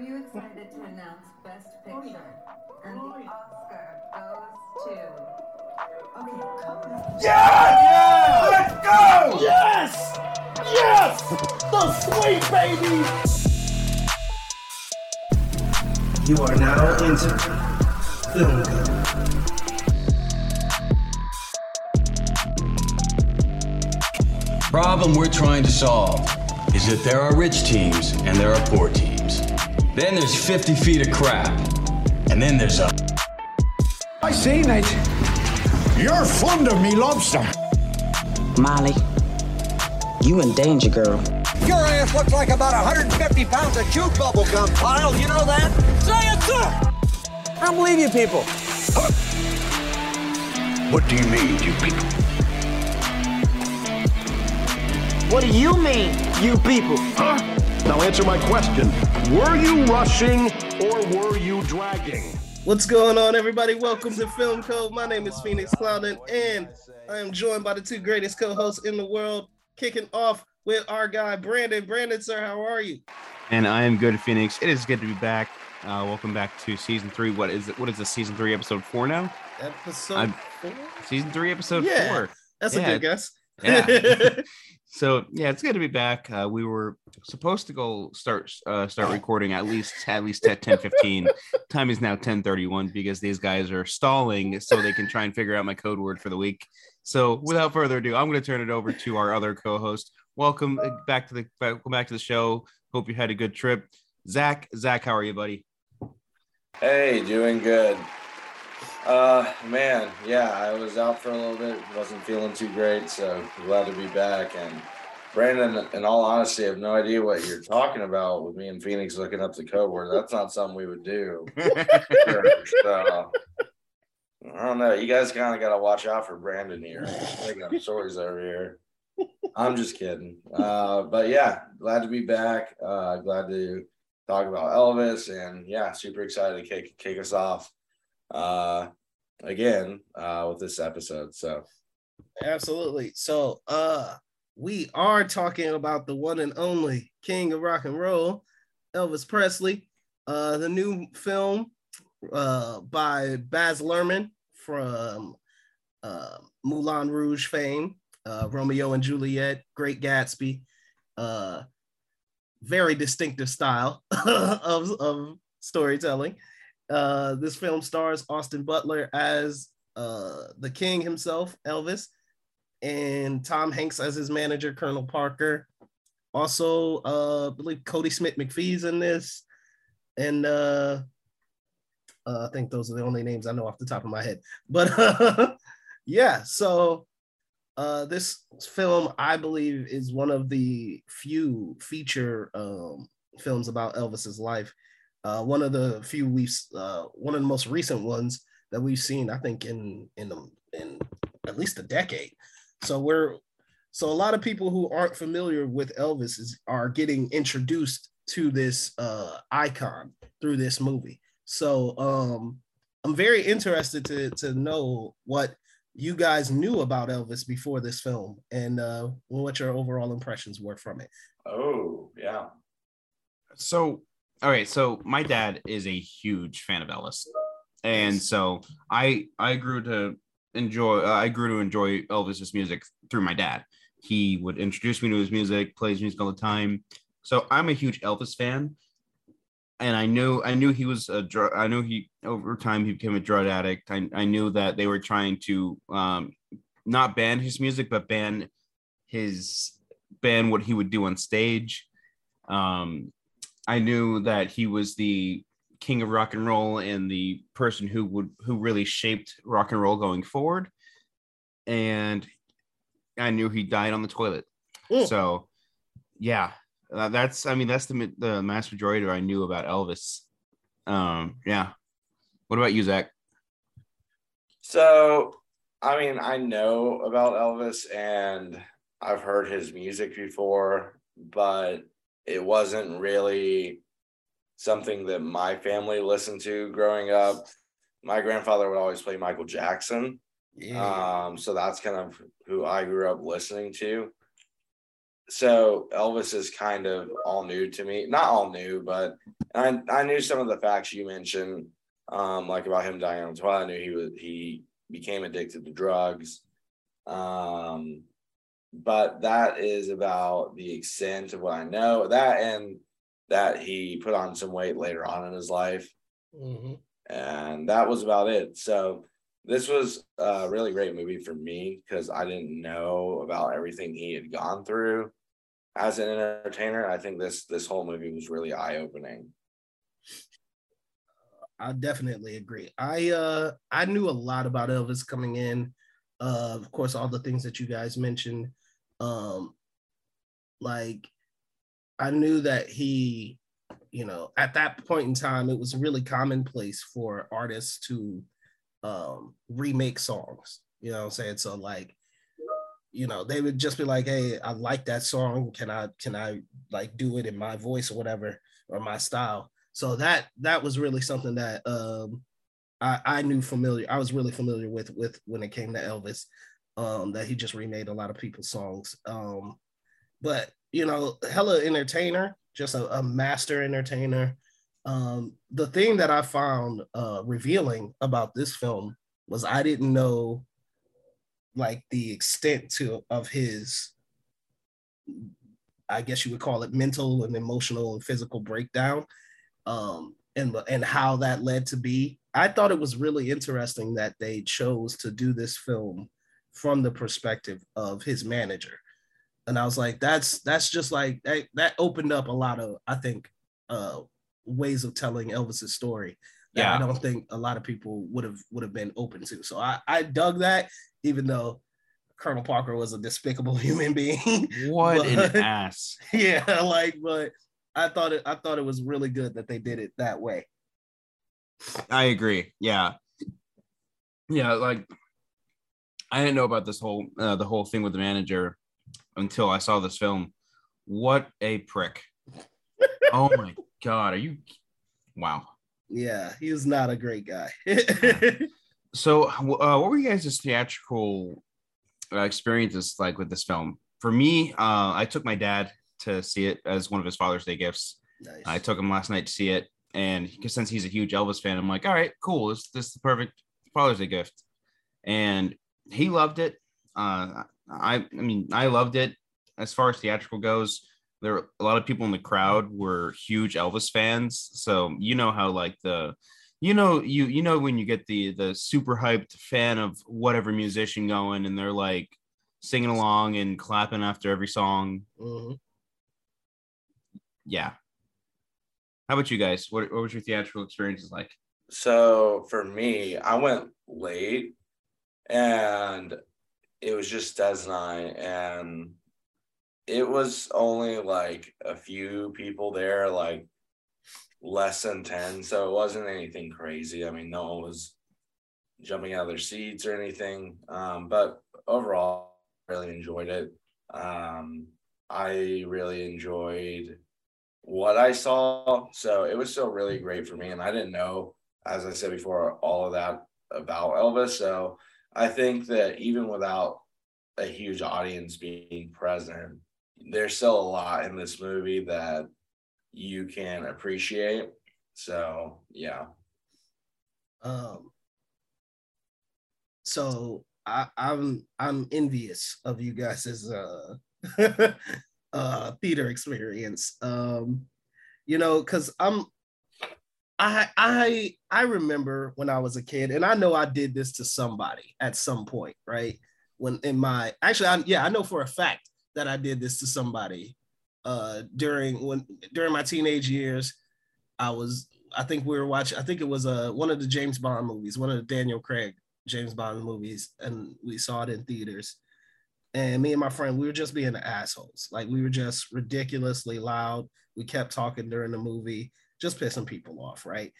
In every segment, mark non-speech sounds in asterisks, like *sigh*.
Are you excited to announce Best Picture? And the Oscar goes to. Okay, come Yeah! Let's go! Yes! Yes! The sweet baby! You are now into Film Code. Problem we're trying to solve is that there are rich teams and there are poor teams. Then there's 50 feet of crap. And then there's a I see, Nate. You're fond of me lobster. Molly, you in danger, girl. Your ass looks like about 150 pounds of chewed bubble gum, Kyle. You know that? Say it, sir! I don't believe you people. What do you mean, you people? What do you mean, you people? Huh? Now answer my question. Were you rushing or were you dragging? What's going on, everybody? Welcome to Film Code. My name is Phoenix Clouden, and I am joined by the two greatest co-hosts in the world. Kicking off with our guy Brandon. Brandon, sir, how are you? And I am good, Phoenix. It is good to be back. Uh, welcome back to season three. What is it? What is the Season three, episode four now? Episode I'm- four. Season three, episode Yeah. four. That's Yeah. a good guess. Yeah. *laughs* *laughs* So yeah, it's good to be back. Uh, we were supposed to go start uh, start recording at least at least at ten fifteen. *laughs* Time is now ten thirty one because these guys are stalling so they can try and figure out my code word for the week. So without further ado, I'm going to turn it over to our other co-host. Welcome uh, back to the welcome back to the show. Hope you had a good trip, Zach. Zach, how are you, buddy? Hey, doing good. Uh, man, yeah, I was out for a little bit, wasn't feeling too great, so glad to be back. And Brandon, in all honesty, I have no idea what you're talking about with me and Phoenix looking up the code word. That's not something we would do. *laughs* so, I don't know. You guys kind of got to watch out for Brandon here. Making up stories over here. I'm just kidding. Uh, but yeah, glad to be back. Uh, glad to talk about Elvis, and yeah, super excited to kick kick us off uh, again uh, with this episode. So Absolutely. So, uh, we are talking about the one and only king of rock and roll, Elvis Presley. Uh, the new film uh, by Baz Luhrmann from uh, Moulin Rouge fame, uh, Romeo and Juliet, Great Gatsby. Uh, very distinctive style *laughs* of, of storytelling. Uh, this film stars Austin Butler as uh, the king himself, Elvis, and Tom Hanks as his manager, Colonel Parker. Also, uh, I believe Kodi Smit-McPhee's in this, and uh, uh, I think those are the only names I know off the top of my head. But uh, *laughs* yeah, so uh, this film, I believe, is one of the few feature um, films about Elvis's life. Uh, one of the few we've, uh, one of the most recent ones that we've seen, I think, in in in at least a decade. So we're so a lot of people who aren't familiar with Elvis is, are getting introduced to this uh, icon through this movie. So um, I'm very interested to to know what you guys knew about Elvis before this film and uh, what your overall impressions were from it. oh yeah, So, all right. So my dad is a huge fan of Elvis, and so I I grew to enjoy uh, I grew to enjoy Elvis's music through my dad. He would introduce me to his music, plays music all the time. So I'm a huge Elvis fan, and I knew I knew he was a drug. I knew he over time he became a drug addict. I I knew that they were trying to um not ban his music, but ban his ban what he would do on stage. Um, I knew that he was the king of rock and roll and the person who would who really shaped rock and roll going forward. And I knew he died on the toilet. Mm. So, yeah, uh, that's I mean that's the the mass majority of I knew about Elvis. Um, yeah. What about you, Zach? So, I mean, I know about Elvis and I've heard his music before, but it wasn't really something that my family listened to growing up. My grandfather would always play Michael Jackson. Yeah. Um, so that's kind of who I grew up listening to. so Elvis is kind of all new to me. Not all new, but I I knew some of the facts you mentioned, um, like about him dying on toilet. I knew he was he became addicted to drugs. Um, but that is about the extent of what I know. That and that he put on some weight later on in his life. Mhm. And that was about it. So this was a really great movie for me because I didn't know about everything he had gone through as an entertainer. I think this this whole movie was really eye opening. I definitely agree. I uh I knew a lot about Elvis coming in. Uh, of course, all the things that you guys mentioned. Um, like I knew that he, you know, at that point in time, it was really commonplace for artists to um remake songs. You know what I'm saying? So like, you know, they would just be like, hey, I like that song. Can I can I like do it in my voice or whatever or my style? So that that was really something that um I, I knew familiar. I was really familiar with with when it came to Elvis. Um, that he just remade a lot of people's songs. Um, but you know, hella entertainer, just a, a master entertainer. Um, the thing that I found uh, revealing about this film was I didn't know like the extent to of his I guess you would call it mental and emotional and physical breakdown um and and how that led to be I thought it was really interesting that they chose to do this film from the perspective of his manager and I was like that's that's just like that, that opened up a lot of I think uh ways of telling Elvis's story that Yeah. I don't think a lot of people would have would have been open to so I I dug that even though Colonel Parker was a despicable *laughs* human being What But- an *laughs* ass. yeah like but i thought it i thought it was really good that they did it that way I agree. Yeah. Yeah, like I didn't know about this whole uh, the whole thing with the manager until I saw this film. What a prick. *laughs* oh my god, are you wow. yeah he was not a great guy *laughs* So, uh, what were you guys' theatrical uh, experiences like with this film? For me, uh, I took my dad to see it as one of his Father's Day gifts. nice. I took him last night to see it, and since he's a huge Elvis fan, I'm like, all right, cool. This this is the perfect Father's Day gift, and he loved it. Uh, I I mean, I loved it. As far as theatrical goes, there were a lot of people in the crowd were huge Elvis fans, so you know how like the you know you you know when you get the the super hyped fan of whatever musician going and they're like singing along and clapping after every song Mhm. yeah how about you guys what, what was your theatrical experiences like So for me, I went late and it was just Des and I, and it was only like a few people there, like less than 10. So it wasn't anything crazy. I mean, no one was jumping out of their seats or anything. Um, but overall, really enjoyed it. Um, I really enjoyed what I saw. So it was still really great for me. And I didn't know, as I said before, all of that about Elvis. So I think that even without a huge audience being present, there's still a lot in this movie that you can appreciate. So yeah. um so i i'm i'm envious of you guys' uh *laughs* uh theater experience um you know because i'm i i i remember when i was a kid and i know i did this to somebody at some point right? When in my actually I, yeah i know for a fact that i did this to somebody uh during when during my teenage years. I was i think we were watching i think it was uh one of the james bond movies one of the daniel craig james bond movies and we saw it in theaters. And me and my friend we were just being assholes. Like we were just ridiculously loud. We kept talking during the movie just pissing people off right?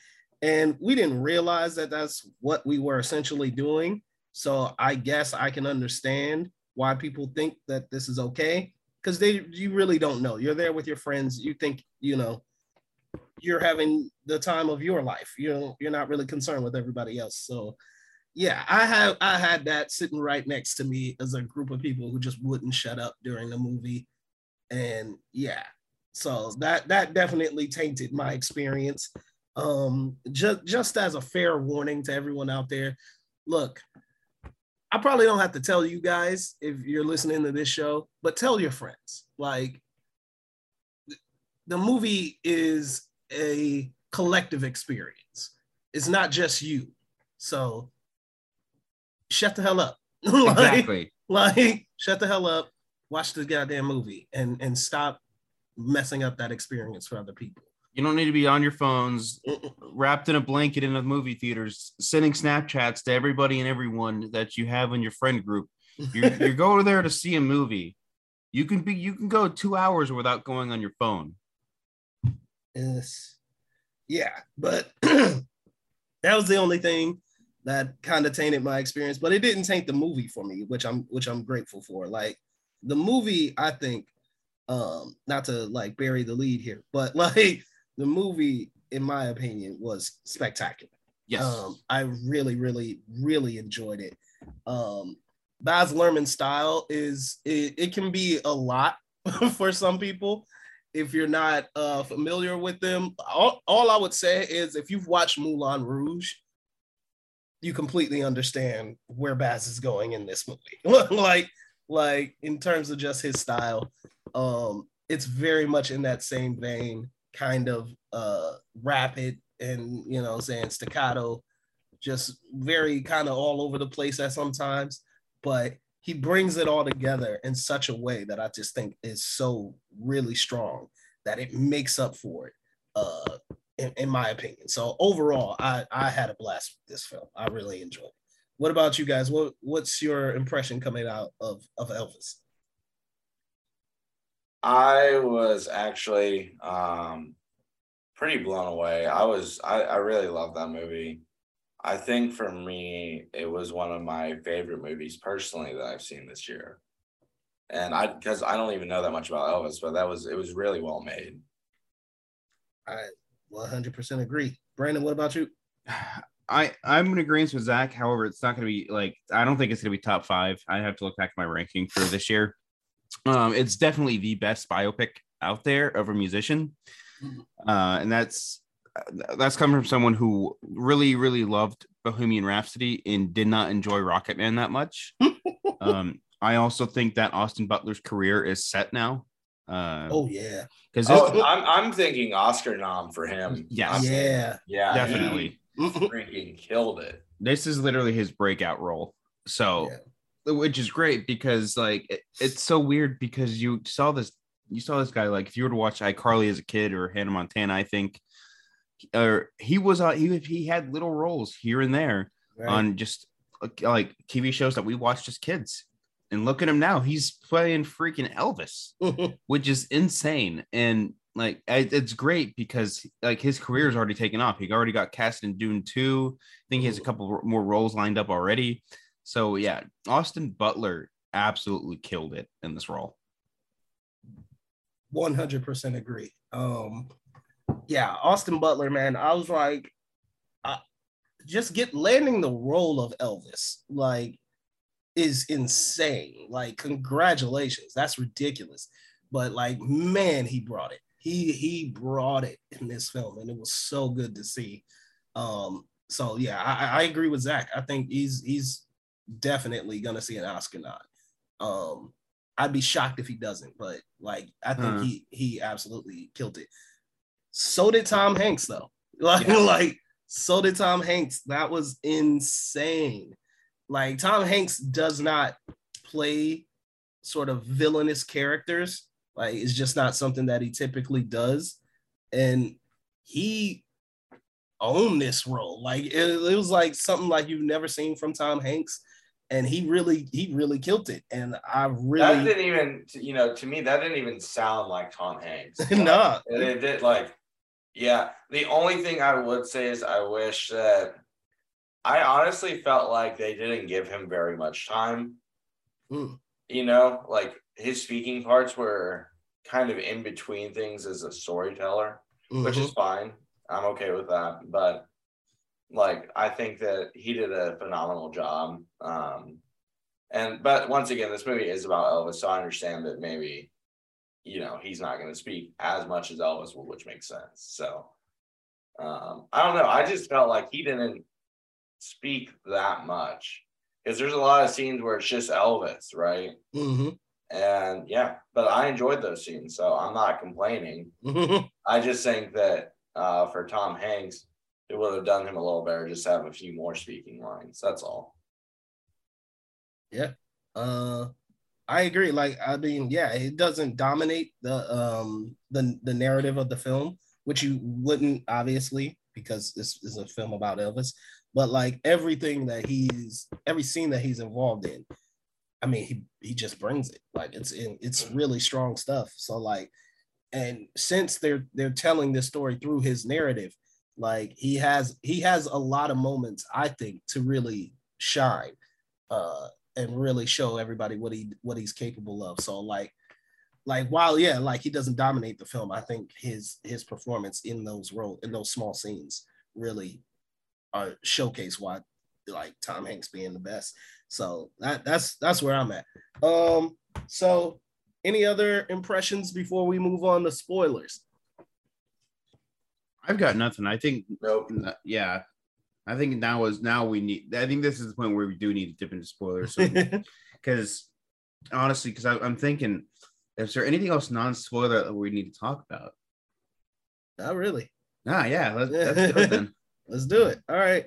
And we didn't realize that that's what we were essentially doing. So i guess i can understand why people think that this is okay because they you really don't know. You're there with your friends. You think you know you're having the time of your life. You know you're not really concerned with everybody else. So yeah i have i had that sitting right next to me as a group of people who just wouldn't shut up during the movie. And yeah, so that that definitely tainted my experience. Um, just just as a fair warning to everyone out there, look, I probably don't have to tell you guys if you're listening to this show, but tell your friends. Like the movie is a collective experience. It's not just you. So shut the hell up. *laughs* like, Exactly. like shut the hell up. Watch the goddamn movie and and stop messing up that experience for other people. You don't need to be on your phones, wrapped in a blanket in the movie theaters, sending Snapchats to everybody and everyone that you have in your friend group. You're, *laughs* you're going there to see a movie. You can be you can go two hours without going on your phone. Yes. Yeah, but *clears throat* that was the only thing that kind of tainted my experience, but it didn't taint the movie for me, which I'm which I'm grateful for. Like the movie, I think, um, not to like bury the lead here, but *laughs* like the movie, in my opinion, was spectacular. Yes. Um, I really, really, really enjoyed it. Um, Baz Luhrmann's style is it, it can be a lot *laughs* for some people if you're not uh, familiar with them. All, all I would say is if you've watched Moulin Rouge, you completely understand where Baz is going in this movie. *laughs* like, like in terms of just his style, um, it's very much in that same vein, kind of uh, rapid and you know, saying staccato, just very kind of all over the place at sometimes, but he brings it all together in such a way that I just think is so really strong that it makes up for it, uh, in, in my opinion. So overall, I, I had a blast with this film. I really enjoyed it. What about you guys? What what's your impression coming out of, of Elvis? I was actually um, pretty blown away. I was I, I really love that movie. I think for me, it was one of my favorite movies personally that I've seen this year. And I because I don't even know that much about Elvis, but that was it was really well made. I 100% agree. Brandon, what about you? *sighs* I I'm in agreement with Zach. However, it's not going to be like I don't think it's going to be top five. I have to look back at my ranking for this year. Um, it's definitely the best biopic out there of a musician, uh, and that's that's coming from someone who really really loved Bohemian Rhapsody and did not enjoy Rocket Man that much. *laughs* um, I also think that Austin Butler's career is set now. Uh, oh yeah, because oh, I'm I'm thinking Oscar nom for him. Yes. Yeah. yeah, definitely. he freaking killed it. this is literally his breakout role. So, which is great because like it- it's so weird because you saw this you saw this guy like if you were to watch iCarly as a kid or Hannah Montana, I think, or he was uh, he he had little roles here and there Right. on just like, like TV shows that we watched as kids. And look at him now; he's playing freaking Elvis, *laughs* which is insane. And like it's great because like his career is already taken off. He already got cast in Dune 2. I think he has a couple more roles lined up already. So yeah, Austin Butler absolutely killed it in this role. 100% agree. Um, yeah, Austin Butler, man, I was like, I, just get landing the role of Elvis, like, is insane. Like, congratulations, that's ridiculous. But like, man, he brought it. He he brought it in this film, and it was so good to see. Um, so yeah, I, I agree with Zach. I think he's he's definitely gonna see an Oscar nod. Um, I'd be shocked if he doesn't, but like I think Huh. he he absolutely killed it. So did Tom Hanks though. *laughs* Like Yeah. like so did Tom Hanks. That was insane. Like Tom Hanks does not play sort of villainous characters. Like it's just not something that he typically does. And he owned this role. Like it, it was like something like you've never seen from Tom Hanks. And he really, he really killed it. And I really That didn't even, you know, to me, that didn't even sound like Tom Hanks. *laughs* Nah. It, it did like, yeah. The only thing I would say is I wish that I honestly felt like they didn't give him very much time. Mm. You know, like his speaking parts were kind of in between things as a storyteller, which Mhm. is fine. I'm okay with that. But like, I think that he did a phenomenal job. Um, and but once again, this movie is about Elvis, so I understand that maybe you know, he's not going to speak as much as Elvis will, which makes sense. So um, I don't know. I just felt like he didn't speak that much because there's a lot of scenes where it's just Elvis, right? Mm-hmm. And yeah, but I enjoyed those scenes, so I'm not complaining. I just think that uh, for Tom Hanks, it would have done him a little better just to have a few more speaking lines. That's all. Yeah. Uh I agree. Like I mean, yeah, it doesn't dominate the um the the narrative of the film, which you wouldn't obviously because this is a film about Elvis. But like everything that he's every scene that he's involved in, I mean, he he just brings it. Like it's in it's really strong stuff. So like, and since they're they're telling this story through his narrative, like he has he has a lot of moments, I think, to really shine. Uh and really show everybody what he what he's capable of. So like like while yeah, like he doesn't dominate the film, I think his his performance in those role in those small scenes really uh showcase why like Tom Hanks being the best. So that that's that's where I'm at. Um so any other impressions before we move on to spoilers? I've got nothing. I think nope. yeah. I think now is now we need. I think this is the point where we do need to dip into spoilers, because *laughs* so, honestly, because I'm thinking, is there anything else non-spoiler that we need to talk about? Not really. Nah, yeah. Let's, let's do it then. *laughs* let's do it. All right.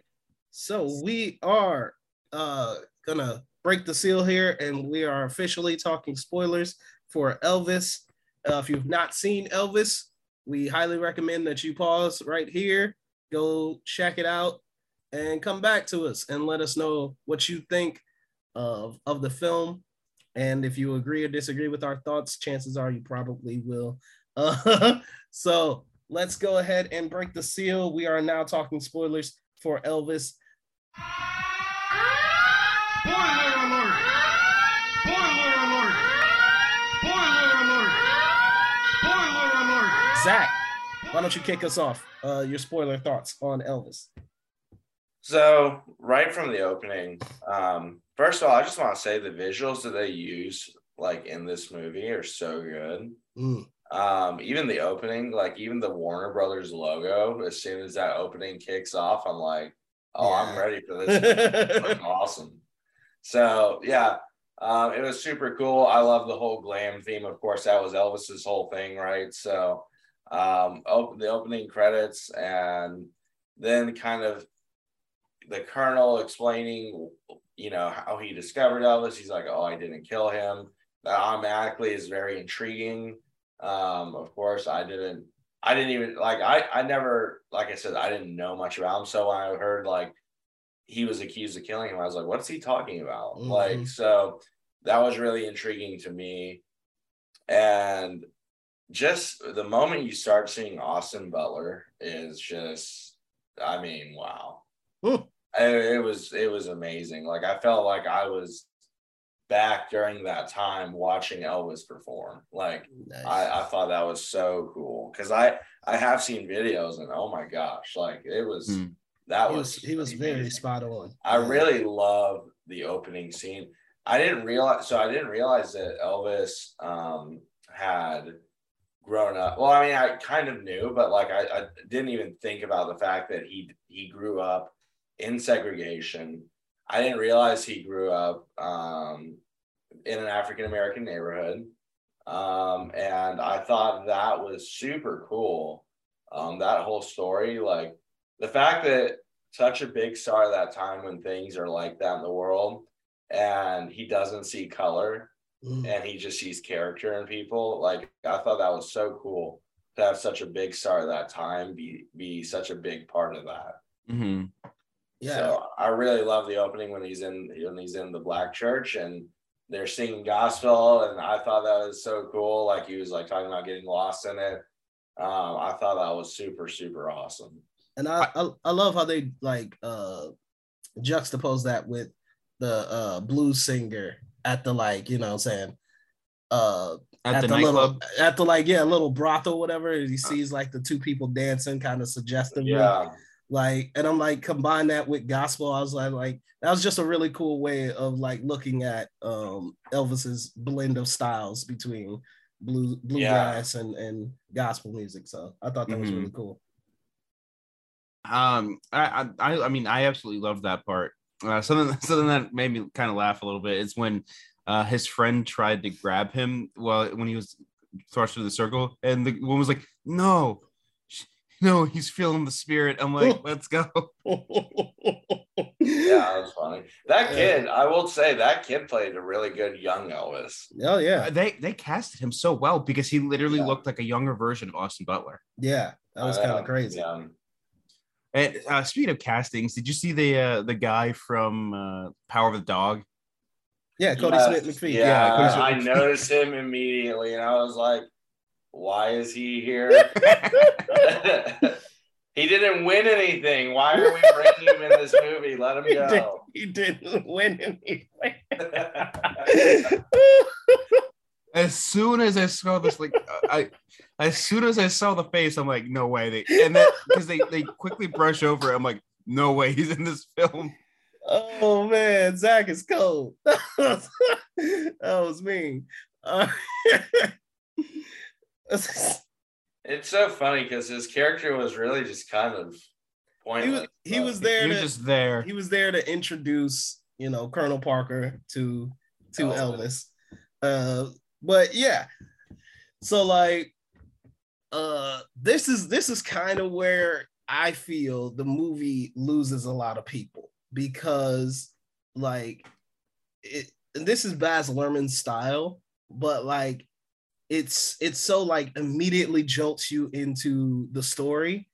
So we are uh gonna break the seal here, and we are officially talking spoilers for Elvis. Uh, if you've not seen Elvis, we highly recommend that you pause right here, go check it out, and come back to us and let us know what you think of, of the film. And if you agree or disagree with our thoughts, chances are you probably will. Uh, *laughs* so let's go ahead and break the seal. We are now talking spoilers for Elvis. Spoiler alert! Spoiler alert! Spoiler alert! Spoiler alert! Zach, why don't you kick us off? Uh, your spoiler thoughts on Elvis. So right from the opening, um, first of all, I just want to say the visuals that they use like in this movie are so good. Mm. Um, even the opening, like even the Warner Brothers logo, as soon as that opening kicks off, I'm like, oh, yeah. I'm ready for *laughs* this. awesome. So yeah, um, it was super cool. I love the whole glam theme. Of course, that was Elvis's whole thing, right? So um, open the opening credits and then kind of the colonel explaining, you know, how he discovered Elvis. He's like, "Oh, I didn't kill him." That automatically is very intriguing. Um, of course, I didn't. I didn't even like. I I never, like I said, I didn't know much about him. So when I heard like he was accused of killing him, I was like, "What's he talking about?" Mm-hmm. Like, so that was really intriguing to me. And just the moment you start seeing Austin Butler is just, I mean, wow. It, it was it was amazing. Like I felt like I was back during that time watching Elvis perform. Like nice. I, I thought that was so cool because I I have seen videos and oh my gosh, like it was mm. that he was, was he was amazing. very spot on. I really love the opening scene. I didn't realize so I didn't realize that Elvis um had grown up. Well, I mean, I kind of knew, but like I, I didn't even think about the fact that he he grew up in segregation. I didn't realize he grew up um, in an African American neighborhood. Um, and I thought that was super cool. Um, that whole story, like the fact that such a big star that time when things are like that in the world and he doesn't see color mm. and he just sees character in people. Like I thought that was so cool to have such a big star at that time be be such a big part of that. Mm-hmm. Yeah. So I really love the opening when he's in when he's in the black church and they're singing gospel and I thought that was so cool. Like he was like talking about getting lost in it. Um, I thought that was super super awesome. And I I, I love how they like uh juxtapose that with the uh blues singer at the like you know what I'm saying uh at, at the, the little at the like yeah little brothel whatever he uh. sees like the two people dancing kind of suggestively yeah like and i'm like combine that with gospel i was like like that was just a really cool way of like looking at um elvis's blend of styles between blue bluegrass and and gospel music. So I thought that was Mhm. really cool. Um, I, I, I mean, I absolutely love that part. Uh, something, *laughs* something that made me kind of laugh a little bit is when uh, his friend tried to grab him while when he was thrust through the circle, and the woman was like, "No, sh- no, he's feeling the spirit." I'm like, *laughs* "Let's go." Yeah, that was funny. That Yeah. kid, I will say, that kid played a really good young Elvis. Oh yeah, Uh, They they casted him so well because he literally Yeah. looked like a younger version of Austin Butler. yeah, that was I kind of crazy. Yeah. And uh, speaking of castings, did you see the uh, the guy from uh, Power of the Dog? Yeah, Kodi Yes, Smith McPhee. Yeah, Kodi Smit I noticed him immediately, and I was like, "Why is he here?" *laughs* *laughs* he didn't win anything. Why are we bringing him in this movie? Let him He, did, go. he didn't win anything. *laughs* as soon as I saw this, like I, as soon as I saw the face, I'm like, no way. They and then *laughs* because they they quickly brush over, it, I'm like, no way, he's in this film. oh man, Zach is cold. *laughs* that was mean. Uh, *laughs* It's so funny because his character was really just kind of he was he was there He was to just there. he was there to introduce you know Colonel Parker to to Elvis. Elvis. Uh, but yeah, so like, uh, this is this is kind of where I feel the movie loses a lot of people because like it. This is Baz Luhrmann's style, but like it's it's so like immediately jolts you into the story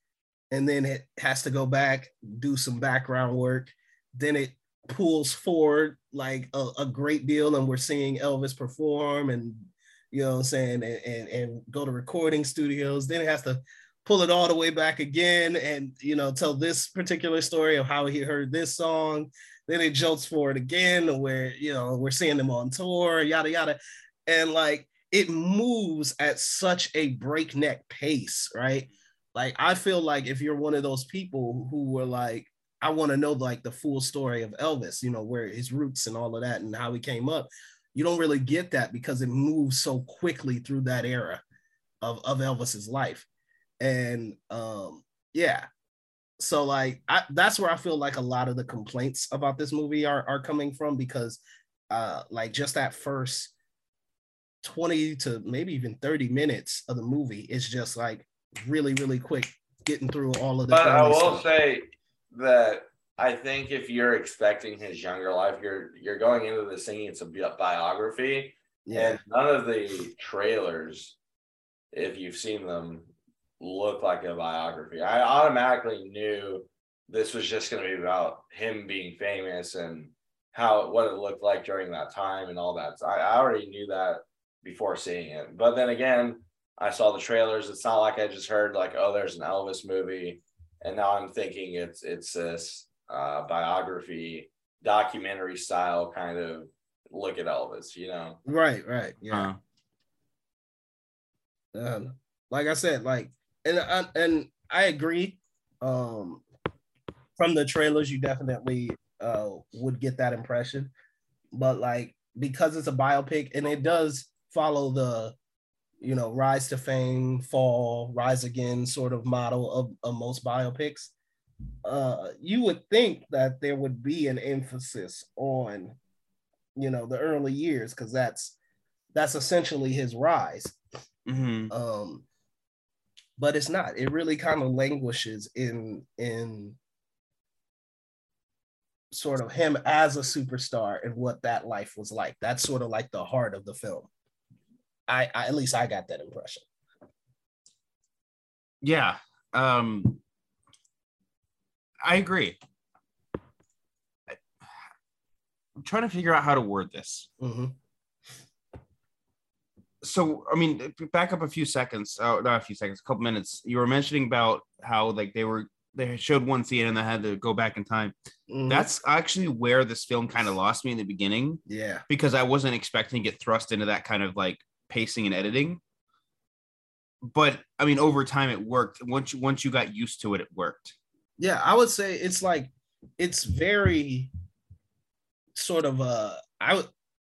and then it has to go back do some background work then it pulls forward like a, a great deal and we're seeing elvis perform and you know what i'm saying and, and and go to recording studios. Then it has to pull it all the way back again and you know tell this particular story of how he heard this song. Then it jolts forward again where you know we're seeing them on tour yada yada. And like it moves at such a breakneck pace right? Like i feel like if you're one of those people who were like i want to know like the full story of elvis you know where his roots and all of that and how he came up you don't really get that because it moves so quickly through that era of, of elvis's life and um yeah so like I, that's where i feel like a lot of the complaints about this movie are, are coming from because uh like just that first 20 to maybe even 30 minutes of the movie is just like really really quick getting through all of the But I will stuff. say that I think if you're expecting his younger life, you're you're going into this thinking it's a bi- biography, yeah and none of the trailers, if you've seen them, look like a biography. I automatically knew this was just going to be about him being famous and how what it looked like during that time and all that. So I, I already knew that before seeing it. But then again, I saw the trailers. It's not like I just heard like, oh, there's an Elvis movie, and now I'm thinking it's it's this uh, biography, documentary style kind of look at Elvis. You know? right right yeah Uh, um, like I said, like, and I, and I agree. Um, from the trailers, you definitely uh would get that impression, but like because it's a biopic and it does follow the, you know, rise to fame, fall, rise again sort of model of, of most biopics. Uh, you would think that there would be an emphasis on, you know, the early years because that's that's essentially his rise mhm. um but it's not it really kind of languishes in in sort of him as a superstar and what that life was like that's sort of like the heart of the film i, I at least i got that impression Yeah. Um I agree. I'm trying to figure out how to word this. Mhm. So, I mean, back up a few seconds. Oh, not a few seconds, a couple minutes. You were mentioning about how like they were they showed one scene and they had to go back in time. Mhm. That's actually where this film kind of lost me in the beginning yeah because I wasn't expecting to get thrust into that kind of like pacing and editing. But I mean, over time it worked. Once you once you got used to it, it worked. Yeah i would say it's like it's very sort of uh i would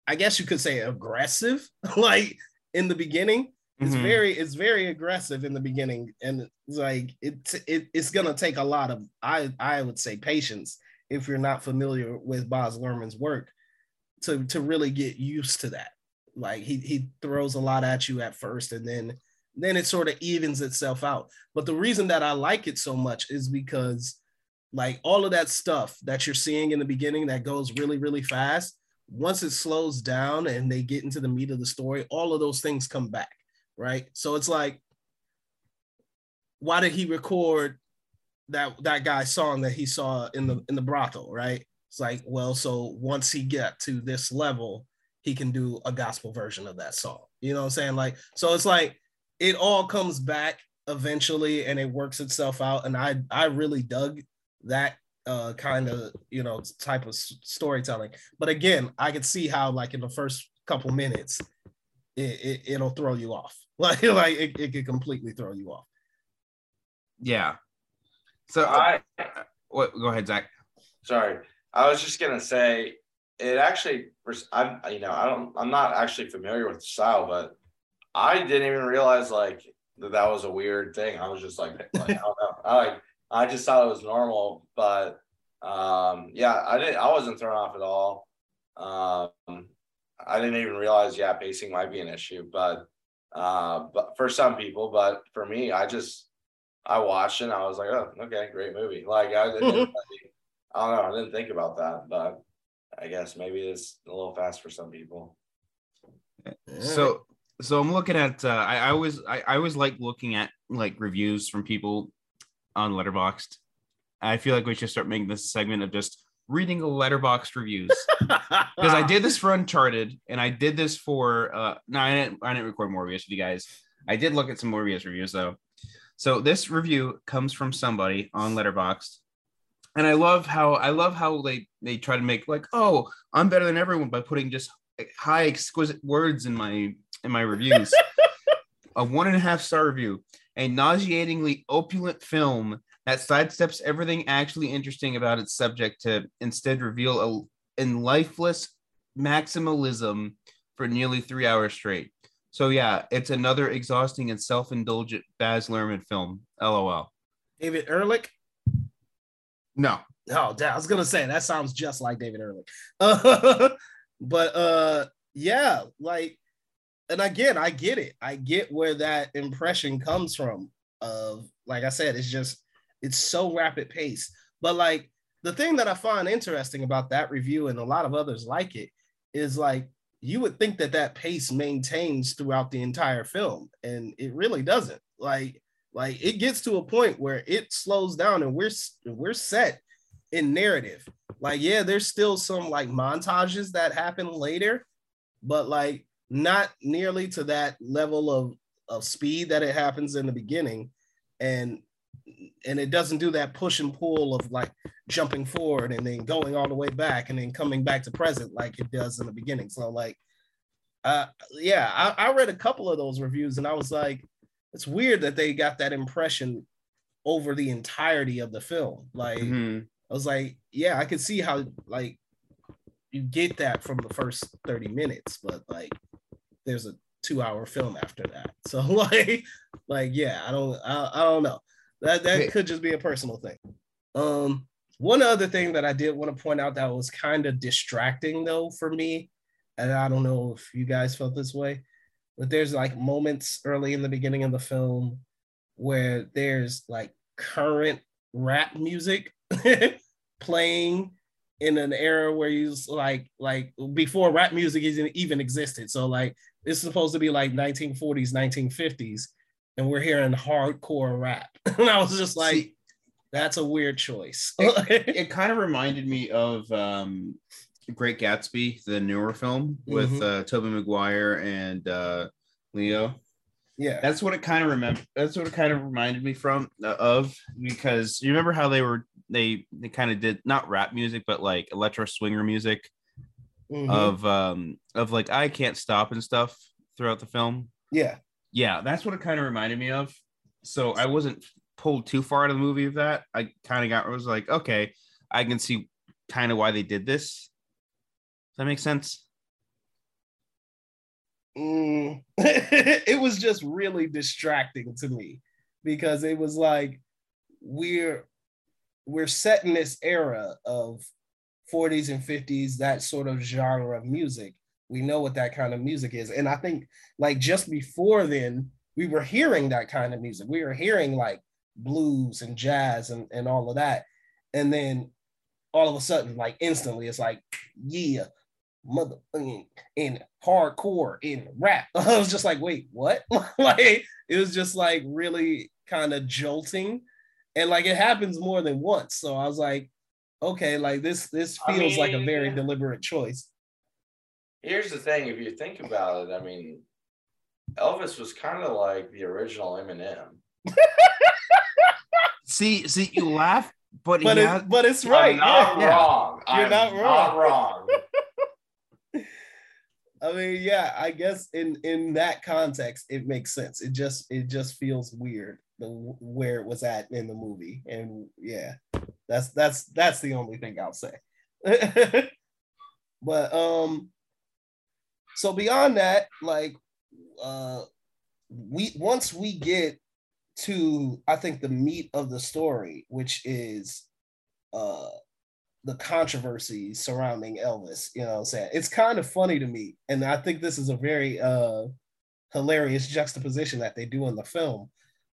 i guess you could say aggressive *laughs* like in the beginning. It's Mhm. very it's very aggressive in the beginning, and it's like it, it it's gonna take a lot of I I would say patience if you're not familiar with Baz Luhrmann's work to to really get used to that. Like he he throws a lot at you at first, and then then it sort of evens itself out. But the reason that I like it so much is because like all of that stuff that you're seeing in the beginning that goes really really fast once it slows down and they get into the meat of the story all of those things come back right? So it's like why did he record that that guy's song that he saw in the in the brothel right? It's like well so once he get to this level he can do a gospel version of that song. You know what i'm saying? Like so it's like it all comes back eventually and it works itself out and i i really dug that uh kind of you know type of s- storytelling but again i could see how like in the first couple minutes it, it it'll throw you off *laughs* like like it, it could completely throw you off Yeah. So I what? Go ahead, Zach. sorry. I was just gonna say it actually. I'm you know I don't I'm not actually familiar with the style, but I didn't even realize like that that was a weird thing. I was just like, like I don't know. I like I just thought it was normal, but um yeah, I didn't. I wasn't thrown off at all. Um, I didn't even realize yeah, pacing might be an issue, but uh, but for some people, but for me, I just I watched it and I was like, oh, okay, great movie. Like I didn't, really- I don't know, I didn't think about that, but I guess maybe it's a little fast for some people. So so I'm looking at. Uh, I, I always I, I always like looking at like reviews from people on Letterboxd. I feel like we should start making this a segment of just reading Letterboxd reviews *laughs* because I did this for Uncharted and I did this for. uh No, I didn't. I didn't record Morbius with you guys. I did look at some Morbius reviews though. So this review comes from somebody on Letterboxd, and I love how I love how they they try to make like, oh, I'm better than everyone by putting just high exquisite words in my in my reviews. *laughs* a one and a half star review, a nauseatingly opulent film that sidesteps everything actually interesting about its subject to instead reveal a in lifeless maximalism for nearly three hours straight. So yeah, it's another exhausting and self-indulgent Baz Luhrmann film. LOL. david ehrlich No. Oh, damn, I was gonna say that sounds just like David Ehrlich. Uh, *laughs* but uh, yeah, like, and again, I get it. I get where that impression comes from. Of like I said, it's just it's so rapid pace. But like the thing that I find interesting about that review and a lot of others like it is like you would think that that pace maintains throughout the entire film, and it really doesn't. Like, like it gets to a point where it slows down, and we're we're set in narrative. Like, yeah, there's still some like montages that happen later, but like not nearly to that level of of speed that it happens in the beginning, and and it doesn't do that push and pull of like jumping forward and then going all the way back and then coming back to present like it does in the beginning. So like, uh, yeah, I, I read a couple of those reviews and I was like, it's weird that they got that impression over the entirety of the film. Like, Mhm. I was like, yeah, I could see how like you get that from the first 30 minutes, but like there's a two hour film after that. *laughs* So like, like, yeah, I don't I, I don't know. That that could just be a personal thing. Um one other thing that I did want to point out that was kind of distracting though for me, and I don't know if you guys felt this way, but there's like moments early in the beginning of the film where there's like current rap music *laughs* playing in an era where you like like before rap music even existed. So like it's supposed to be like 1940s, 1950s, and we're hearing hardcore rap. *laughs* and I was just like, See- that's a weird choice. it, *laughs* it kind of reminded me of um Great Gatsby, the newer film with Mhm. uh Tobey Maguire and uh Leo. yeah. That's what it kind of remember. That's what it kind of reminded me from uh, of because you remember how they were they they kind of did not rap music but like electro swinger music Mhm. of um of like I can't stop and stuff throughout the film. yeah. Yeah, that's what it kind of reminded me of. So I wasn't pulled too far out of the movie of that. I kind of got I was like, okay, I can see kind of why they did this. Does that make sense? mm, *laughs* it was just really distracting to me because it was like we're we're set in this era of 40s and 50s that sort of genre of music. We know what that kind of music is. And i think like just before then we were hearing that kind of music. We were hearing like blues and jazz and, and all of that. And then all of a sudden like instantly it's like yeah mother in hardcore in rap. *laughs* I was just like wait what? *laughs* Like it was just like really kind of jolting and like it happens more than once so i was like okay like this this I feels like a very deliberate choice Here's the thing: if you think about it, I mean, Elvis was kind of like the original Eminem. *laughs* See, see, you laugh, but, but he it, has, but it's right I'm not yeah. wrong. You're I'm not Not wrong. wrong. *laughs* I mean, yeah, I guess in in that context, it makes sense. It just it just feels weird the where it was at in the movie, and yeah, that's that's that's the only thing I'll say. *laughs* but um, so beyond that, like, uh, we once we get to I think the meat of the story, which is uh the controversy surrounding Elvis. You know what I'm saying? It's kind of funny to me. And I think this is a very uh hilarious juxtaposition that they do in the film.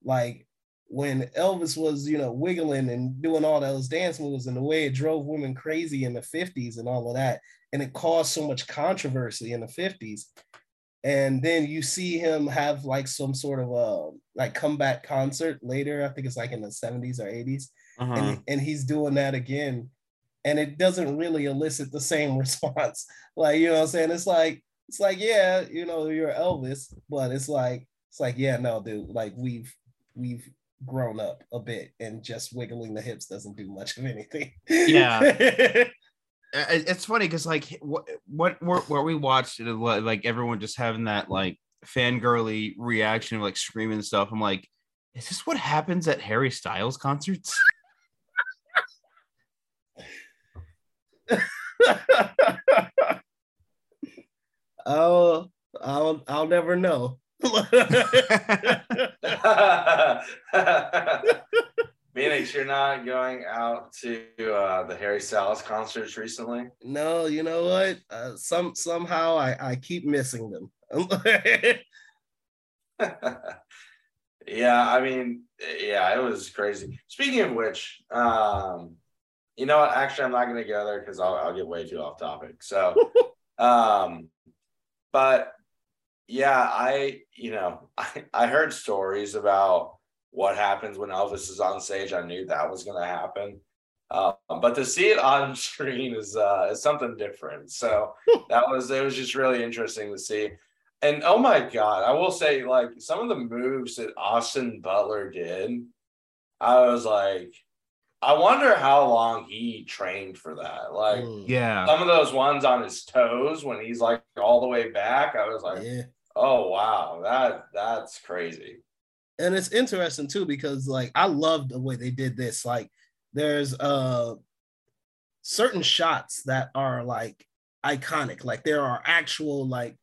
Like when Elvis was, you know, wiggling and doing all those dance moves and the way it drove women crazy in the 50s and all of that. And it caused so much controversy in the 50s. And then you see him have like some sort of a like comeback concert later. I think it's like in the 70s or 80s. uh-huh. And, and he's doing that again and it doesn't really elicit the same *laughs* response. Like, you know what I'm saying? It's like, it's like, yeah, you know, you're Elvis, but it's like, it's like, yeah, no, dude, like we've we've grown up a bit and just wiggling the hips doesn't do much of anything. Yeah. *laughs* It's funny because like what what where, we watched it like everyone just having that like fangirly reaction of like screaming and stuff i'm like is this what happens at harry styles concerts *laughs* *laughs* oh, I'll I'll never know. *laughs* Phoenix, you're not going out to uh, the Harry Styles concerts recently. no, you know what? Uh, some somehow I, I keep missing them. *laughs* yeah, I mean, yeah, it was crazy. Speaking of which, um, you know what? Actually, I'm not going to go there because I'll, I'll get way too off topic. So, *laughs* um, but yeah, I, you know, *laughs* I, I heard stories about what happens when Elvis is on stage. I knew that was going to happen. Uh, but to see it on *laughs* screen is uh, is something different. So *laughs* that was it was just really interesting to see. And oh my god, I will say like some of the moves that Austin Butler did, I was like, I wonder how long he trained for that. Like Mm, yeah some of those ones on his toes when he's like all the way back, I was like, yeah. Oh wow, that that's crazy. and it's interesting too because like I love the way they did this. Like there's uh certain shots that are like iconic. Like there are actual like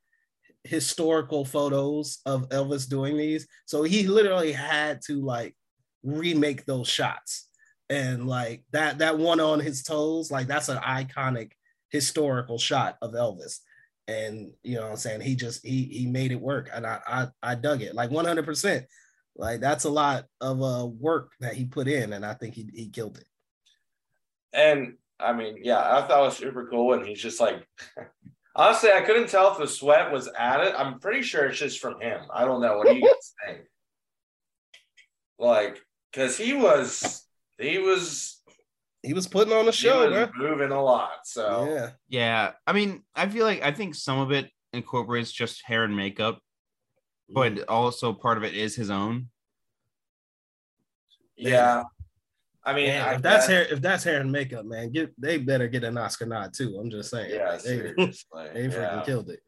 historical photos of Elvis doing these. So he literally had to like remake those shots. And like that that one on his toes, like that's an iconic historical shot of Elvis. And you know what I'm saying? He just he he made it work. And I I, I dug it like 100 percent like that's a lot of uh work that he put in, and I think he he killed it. And I mean, yeah, I thought it was super cool. And he's just like, *laughs* honestly, I couldn't tell if the sweat was at it. I'm pretty sure it's just from him. I don't know. What you guys think? Like, because he was, he was, He was putting on a he show, was bro. moving a lot. So Yeah, yeah i mean i feel like i think some of it incorporates just hair and makeup mm-hmm. but also part of it is his own yeah. I mean, Yeah, I if that's hair, if that's hair and makeup, man, get they better get an Oscar nod too. I'm just saying, Yeah, like, they, *laughs* seriously. they freaking yeah. killed it.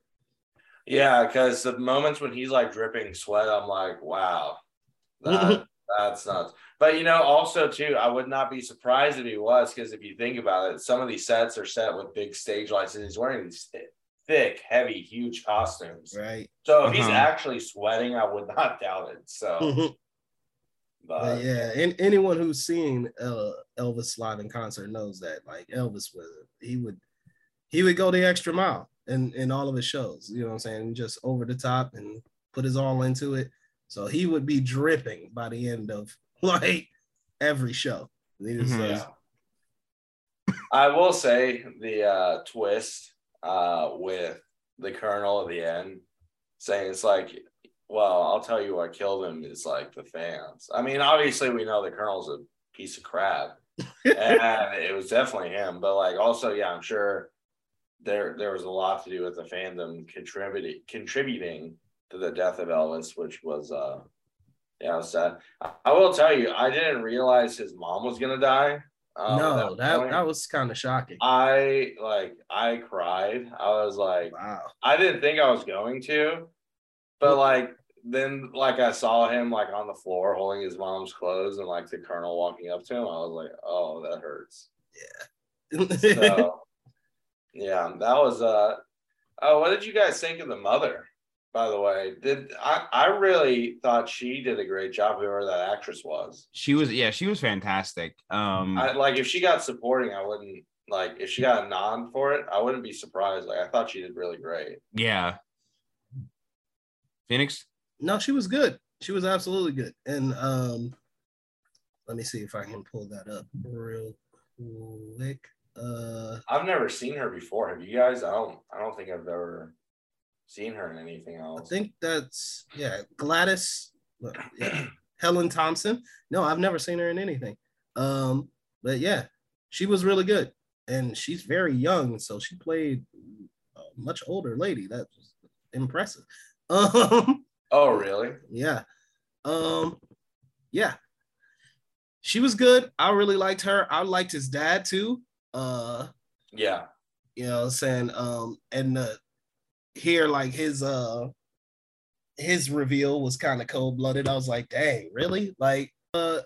Yeah, because the moments when he's like dripping sweat, I'm like, wow, *laughs* that, that's nuts. But you know, also too, I would not be surprised if he was, because if you think about it, some of these sets are set with big stage lights, and he's wearing these thick, heavy, huge costumes. Right. So if he's Uh-huh. actually sweating, I would *laughs* not doubt it. So, *laughs* but But yeah, and anyone who's seen uh, Elvis live in concert knows that like Elvis was he would he would go the extra mile in in all of his shows. You know what I'm saying? Just over the top and put his all into it. So he would be dripping by the end of *laughs* like every show. He was, Mhm. uh, yeah. I will say the uh, twist uh, with the colonel at the end saying it's like, well, I'll tell you what killed him is like the fans. I mean, obviously we know the colonel's a piece of crap, *laughs* and it was definitely him. But like, also, yeah, I'm sure there there was a lot to do with the fandom contributing contributing to the death of Elvis, which was uh, yeah, was sad. I, I will tell you, I didn't realize his mom was gonna die. um, no, at that that was kind of shocking. I like I cried. I was like, Wow. I didn't think I was going to, but like then like I saw him like on the floor holding his mom's clothes and like the colonel walking up to him. I was like, oh, that hurts. Yeah. *laughs* so yeah, that was uh oh, what did you guys think of the mother? By the way, did I I really thought she did a great job, whoever that actress was. She was yeah, she was fantastic. Um I like if she got supporting, I wouldn't like if she got a nod for it, I wouldn't be surprised. Like I thought she did really great. yeah. Phoenix? no, she was good. She was absolutely good. And um, let me see if I can pull that up real quick. Uh, I've never seen her before. Have you guys? I don't. I don't think I've ever seen her in anything else. I think that's yeah, Gladys, look, yeah, *clears throat* Helen Thomson. No, I've never seen her in anything. Um, but yeah, she was really good, and she's very young, so she played a much older lady. That was impressive. *laughs* Um, Oh, really? yeah, um, yeah, she was good. I really liked her. I liked his dad too. Uh, Yeah. you know what I'm saying um and uh here like his uh his reveal was kind of cold-blooded. I was like dang really? Like uh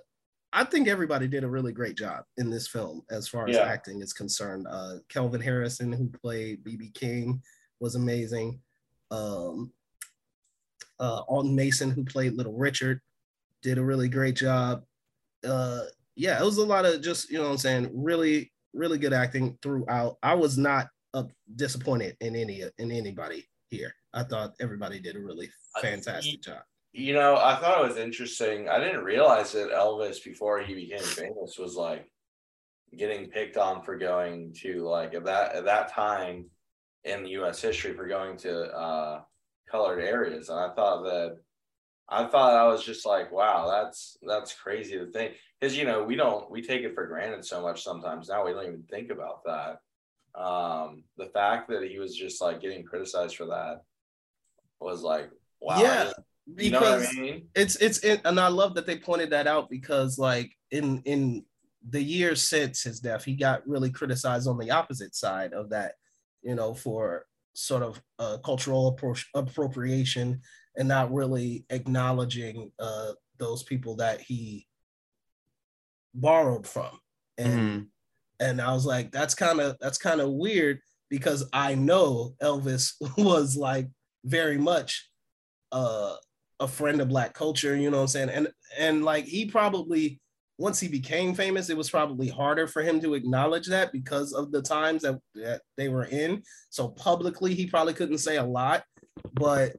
i think everybody did a really great job in this film as far as Yeah. acting is concerned. Uh kelvin harrison who played bb king was amazing. Um uh alton mason who played little richard did a really great job. Uh yeah it was a lot of just you know what i'm saying really really good acting throughout. I was not uh, disappointed in any in anybody here i thought everybody did a really fantastic job You know, I thought it was interesting. I didn't realize that Elvis, before he became famous, was like getting picked on for going to like at that at that time in U.S. history for going to uh, colored areas, and I thought that I thought I was just like, wow, that's that's crazy to think because you know we don't we take it for granted so much sometimes now we don't even think about that. Um, the fact that he was just like getting criticized for that was like, wow, yeah you know what I because mean? it's it's it, and i love that they pointed that out because like in in the years since his death he got really criticized on the opposite side of that you know for sort of uh, cultural appro- appropriation and not really acknowledging uh, those people that he borrowed from and Mhm. And i was like that's kind of that's kind of weird because i know elvis *laughs* was like very much uh a friend of black culture you know what i'm saying? And and like he probably once he became famous it was probably harder for him to acknowledge that because of the times that, that they were in. So publicly he probably couldn't say a lot but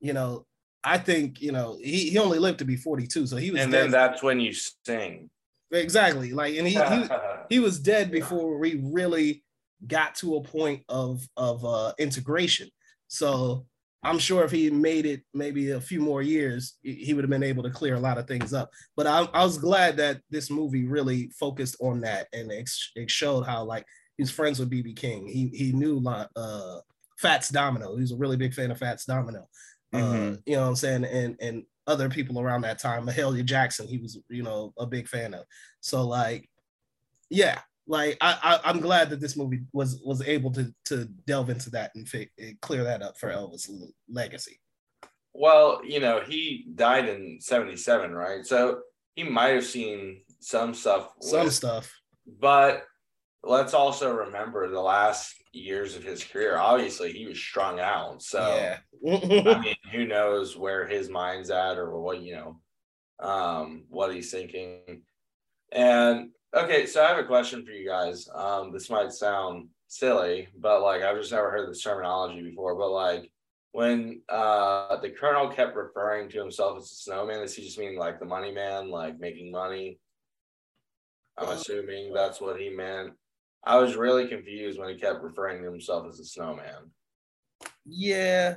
you know i think you know he, he only lived to be 42 so he was And then that's when you sing. exactly like and he, he *laughs* he was dead before we really got to a point of of uh integration. So i'm sure if he made it maybe a few more years he would have been able to clear a lot of things up. But i, I was glad that this movie really focused on that and it, it showed how like he's friends with bb king he he knew uh fats domino. He was a really big fan of fats domino. Uh Mhm. you know what i'm saying? And and other people around that time mahalia jackson he was you know a big fan of. So like, yeah, like I, I I'm glad that this movie was was able to to delve into that and fi- and clear that up for Elvis' legacy. Well, you know, he died in 77, right? So he might have seen some stuff. Some stuff. But let's also remember the last years of his career. Obviously, he was strung out. So yeah. I *laughs* mean, who knows where his mind's at or what you know, um, what he's thinking. And okay, so I have a question for you guys. Um, this might sound silly, but like I've just never heard this terminology before. But like when uh the colonel kept referring to himself as a snowman, does he just mean like the money man, like making money? I'm assuming that's what he meant. I was really confused when he kept referring to himself as a snowman. yeah,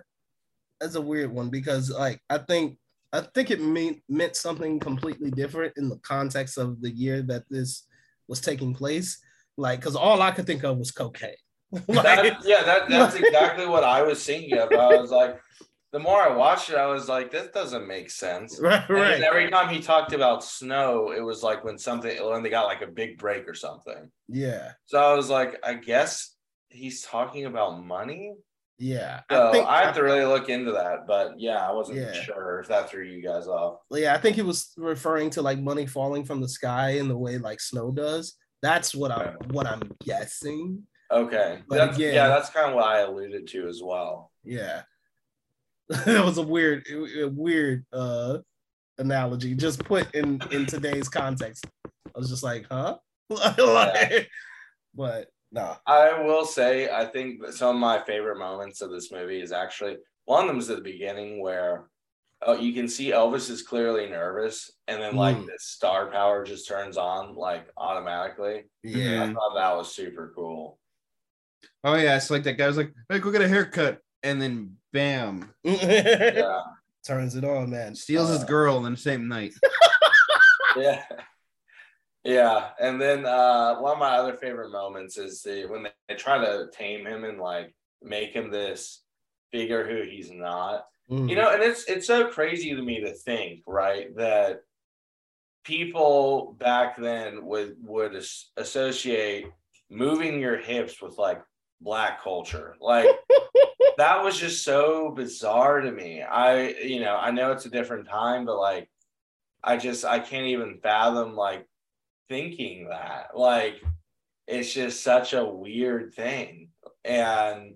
that's a weird one because like I think I think it mean, meant something completely different in the context of the year that this was taking place. Like, because all I could think of was cocaine. *laughs* *laughs* like, That- yeah, that, *laughs* that's exactly what I was thinking of. I was like, the more I watched it, I was like, this doesn't make sense. right, And right. every time he talked about snow, it was like when something when they got like a big break or something. Yeah, So I was like, I guess he's talking about money. Yeah. So I think I have to really look into that. But yeah, I wasn't Yeah. sure if that threw you guys off. yeah, I think he was referring to like money falling from the sky in the way like snow does. That's what I'm what I'm guessing. Okay. But That's, again- yeah, that's kind of what I alluded to as well. Yeah. *laughs* it was a weird, a weird uh analogy just put in in today's context. I was just like, huh? *laughs* like, but no. I will say, I think some of my favorite moments of this movie is actually one of them is at the beginning where oh, you can see Elvis is clearly nervous, and then like Mm. the star power just turns on like automatically. Yeah. I thought that was super cool. Oh yeah, it's like that guy was like, "Hey, go get a haircut," and then bam, Yeah, *laughs* Turns it on, man. steals his Uh, girl in the same night. *laughs* yeah, yeah. And then uh, one of my other favorite moments is the when they, they try to tame him and like make him this figure who he's not. Mm. you know and it's it's so crazy to me to think right that people back then would would as- associate moving your hips with like black culture like *laughs* that was just so bizarre to me i you know i know it's a different time but like i just i can't even fathom like thinking that like it's just such a weird thing and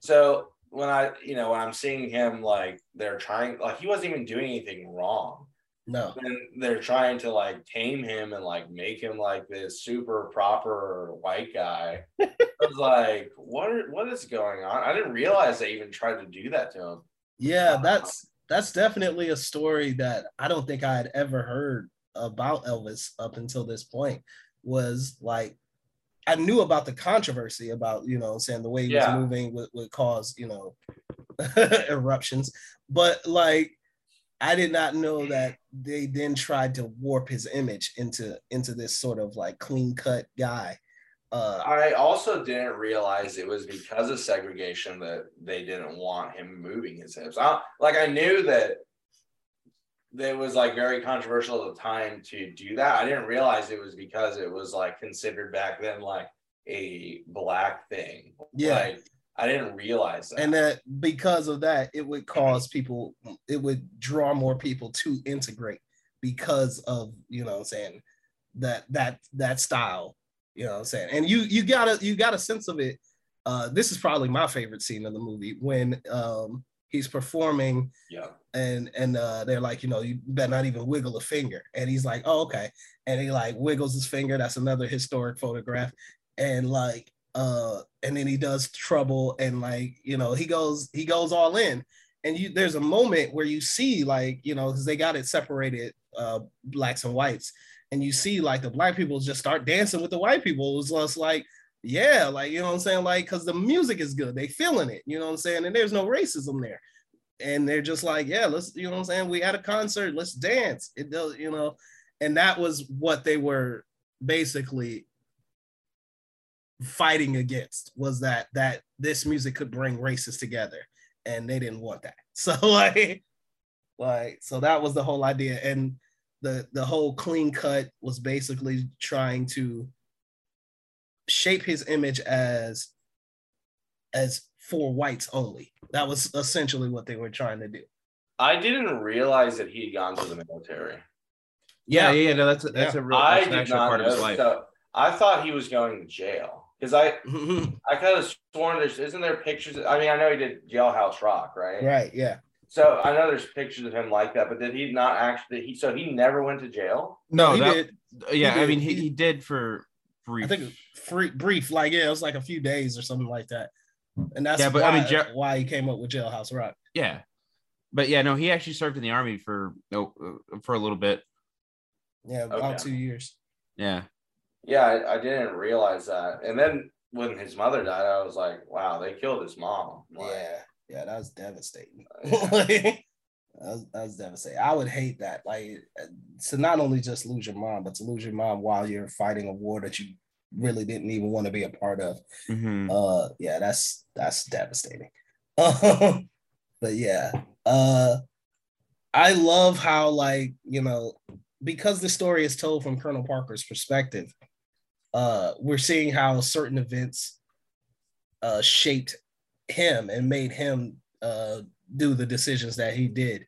so when I, you know, when I'm seeing him like they're trying, like he wasn't even doing anything wrong. no. And they're trying to like tame him and like make him like this super proper white guy. *laughs* I was like, what? Are, what is going on? I didn't realize they even tried to do that to him. Yeah, that's that's definitely a story that I don't think I had ever heard about Elvis up until this point. Was like I knew about the controversy about, you know, saying the way he Yeah. was moving would, would cause, you know, *laughs* eruptions. But like I did not know that they then tried to warp his image into into this sort of like clean cut guy. Uh I also didn't realize it was because of segregation that they didn't want him moving his hips. I, like I knew that that was like very controversial at the time to do that. I didn't realize it was because it was like considered back then like a black thing. Yeah. Like, I didn't realize that. and that because of that it would cause people it would draw more people to integrate because of you know what i'm saying that that that style you know what i'm saying and you you got a you got a sense of it uh this is probably my favorite scene of the movie when um he's performing yeah. and and uh they're like you know you better not even wiggle a finger. And he's like oh okay. And he like wiggles his finger. That's another historic photograph. And like uh and then he does trouble and like you know he goes he goes all in. And you there's a moment where you see like you know because they got it separated uh blacks and whites. And you see like the black people just start dancing with the white people. It was just like yeah like you know what i'm saying? Like because the music is good. They feeling it you know what i'm saying? And there's no racism there. And they're just like yeah let's you know what i'm saying? We had a concert let's dance. It does you know? And that was what they were basically fighting against was that that this music could bring races together. And they didn't want that. *laughs* So like like so that was the whole idea. And the the whole clean cut was basically trying to shape his image as as for whites only that was essentially what they were trying to do I didn't realize that he had gone to the military. Yeah, yeah, yeah. No, that's a, that's Yeah. a real I that's an did actual not part of his know. life. So I thought he was going to jail because I *laughs* I kind of sworn there's isn't there pictures. I mean, I know he did Jailhouse Rock, right? right, yeah. So I know there's pictures of him like that, but did he not actually? He so he never went to jail. No, he that, did. yeah, He I mean, he, He- he did for brief. I think free, brief, like yeah, it was like a few days or something like that. And that's Yeah, but why, I mean, Ja- why he came up with Jailhouse Rock. yeah, but yeah, no, he actually served in the army for no uh, for a little bit. Yeah, about Okay. two years. Yeah, Yeah, I, I didn't realize that. And then when his mother died, I was like, wow, they killed his mom. Like, Yeah, yeah, that was devastating. Yeah. *laughs* that, was, that was devastating. I would hate that. Like to not only just lose your mom, but to lose your mom while you're fighting a war that you really didn't even want to be a part of. Mhm. Uh, yeah, that's that's devastating. Um, *laughs* but yeah, uh, I love how like you know because the story is told from Colonel Parker's perspective. Uh, we're seeing how certain events uh shaped him and made him uh do the decisions that he did.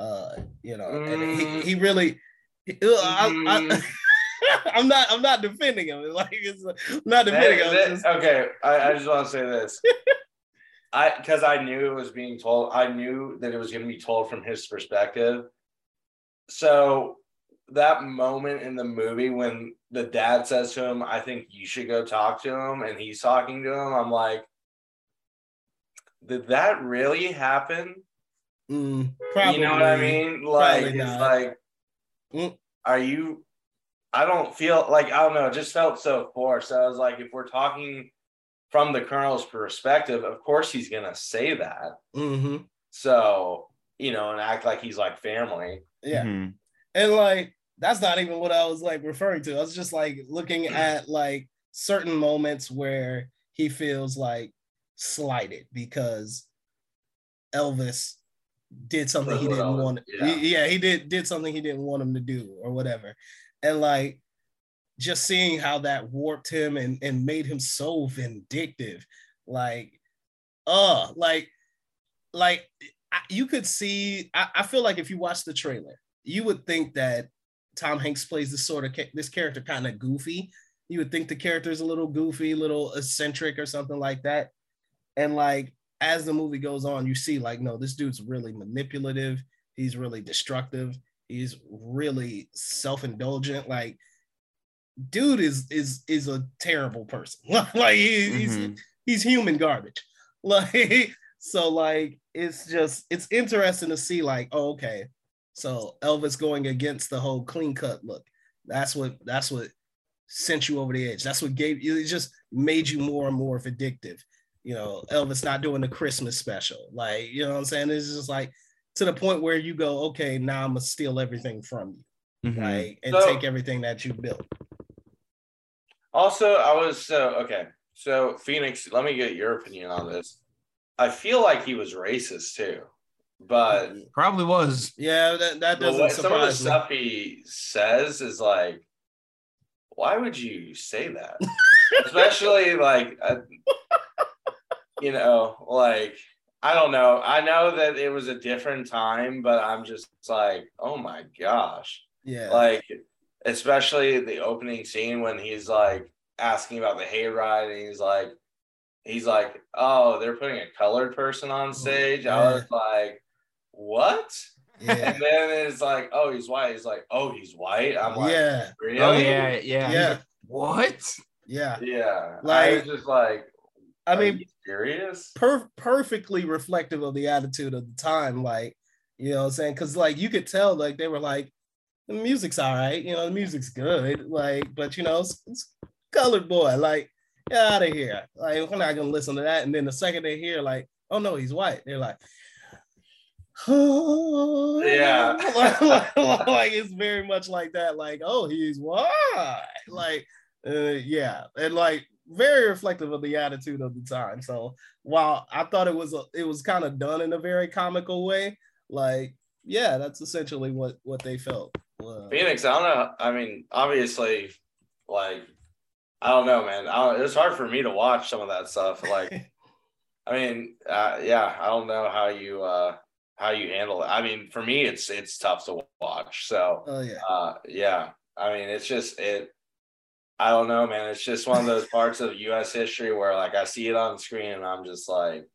Uh, you know, and he, he really. he- uh, I, I, *laughs* I'm not. I'm not defending him. *laughs* Like it's I'm not defending. That- It's that- just- okay, I, I just want to say this. *laughs* I because I knew it was being told. I knew that it was going to be told from his perspective. So that moment in the movie when the dad says to him, "I think you should go talk to him," and he's talking to him, I'm like, "Did that really happen?" Mm, probably. you know what I mean? Like, it's like, Mm. are you? I don't feel like I don't know. It just felt so forced. I was like, if we're talking from the colonel's perspective, of course he's gonna say that. hmm So you know, and act like he's like family. Yeah. Mhm. And like that's not even what I was like referring to. I was just like looking at like certain moments where he feels like slighted because Elvis did something he didn't want. yeah. he- yeah, he did did something he didn't want him to do or whatever. And like just seeing how that warped him and, and made him so vindictive. Like, uh, like, like I, you could see. I, I feel like if you watch the trailer, you would think that Tom Hanks plays this sort of this character kind of goofy. You would think the character is a little goofy, a little eccentric, or something like that. And like as the movie goes on, you see like no, this dude's really manipulative. He's really destructive. He's really self-indulgent. Like, dude is is is a terrible person. *laughs* like he, he's Mhm. he's human garbage. *laughs* Like so, like it's just it's interesting to see. Like, oh, okay, so Elvis going against the whole clean cut look. That's what that's what sent you over the edge. That's what gave you. It just made you more and more vindictive. You know, Elvis not doing the Christmas special. Like, you know what I'm saying? It's just like to the point where you go, okay, now I'm gonna steal everything from you, Mhm. like, and So- take everything that you built. Also, I was so okay. So Phoenix, let me get your opinion on this. I feel like he was racist too, but Probably was. Yeah, that, that doesn't way- some of the surprise me. stuff he says is like, why would you say that? *laughs* Especially like, uh, you know, like I don't know. I know that it was a different time, but I'm just like, oh my gosh, Yeah, like especially the opening scene when he's like asking about the hayride, and he's like, he's like, oh, they're putting a colored person on oh, stage. I was like, what? yeah, And then it's like, oh, he's white. He's like, oh, he's white. I'm like, yeah, really? Oh yeah, yeah. Yeah, like, what? yeah. Yeah. Like, I Like- was just like, I mean, you serious? per- perfectly reflective of the attitude of the time. Like, you know what I'm saying? Because, like, you could tell, like, they were like, the music's all right, you know, the music's good. Like, but, you know, it's, it's colored boy. Like, get out of here. Like, we're not going to listen to that. And then the second they hear, like, oh, no, he's white, they're like, Oh, *sighs* Yeah. *laughs* like, like, like, it's very much like that. Like, oh, he's white. Like, uh, yeah. And, like, very reflective of the attitude of the time. So while I thought it was a, it was kind of done in a very comical way, like yeah, that's essentially what what they felt. Uh, Phoenix, I don't know. I mean, obviously, like, I don't know, man. I don't, it's hard for me to watch some of that stuff. Like, *laughs* I mean, uh, yeah, I don't know how you uh how you handle it. I mean, for me, it's it's tough to watch. So, oh yeah, uh, yeah, I mean, it's just it. I don't know, man. It's just one of those parts of U.S. history where, like, I see it on screen and I'm just like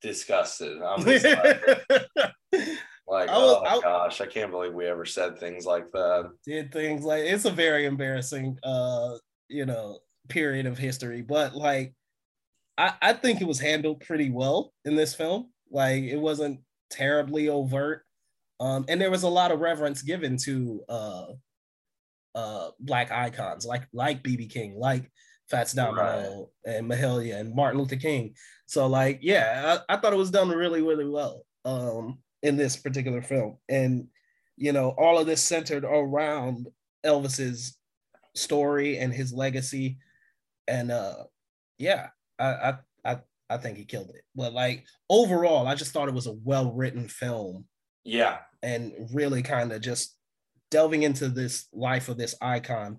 disgusted. I'm just like, *laughs* like I oh I- gosh, I can't believe we ever said things like that. did things like it's a very embarrassing uh you know period of history but like i i think it was handled pretty well in this film like it wasn't terribly overt um and there was a lot of reverence given to uh uh black icons like like bb king like fats domino and mahalia and martin luther king. So like yeah I, I thought it was done really really well um in this particular film. And you know all of this centered around elvis's story and his legacy. And uh yeah i i i, I think he killed it. But like overall i just thought it was a well written film. Yeah, and really kind of just delving into this life of this icon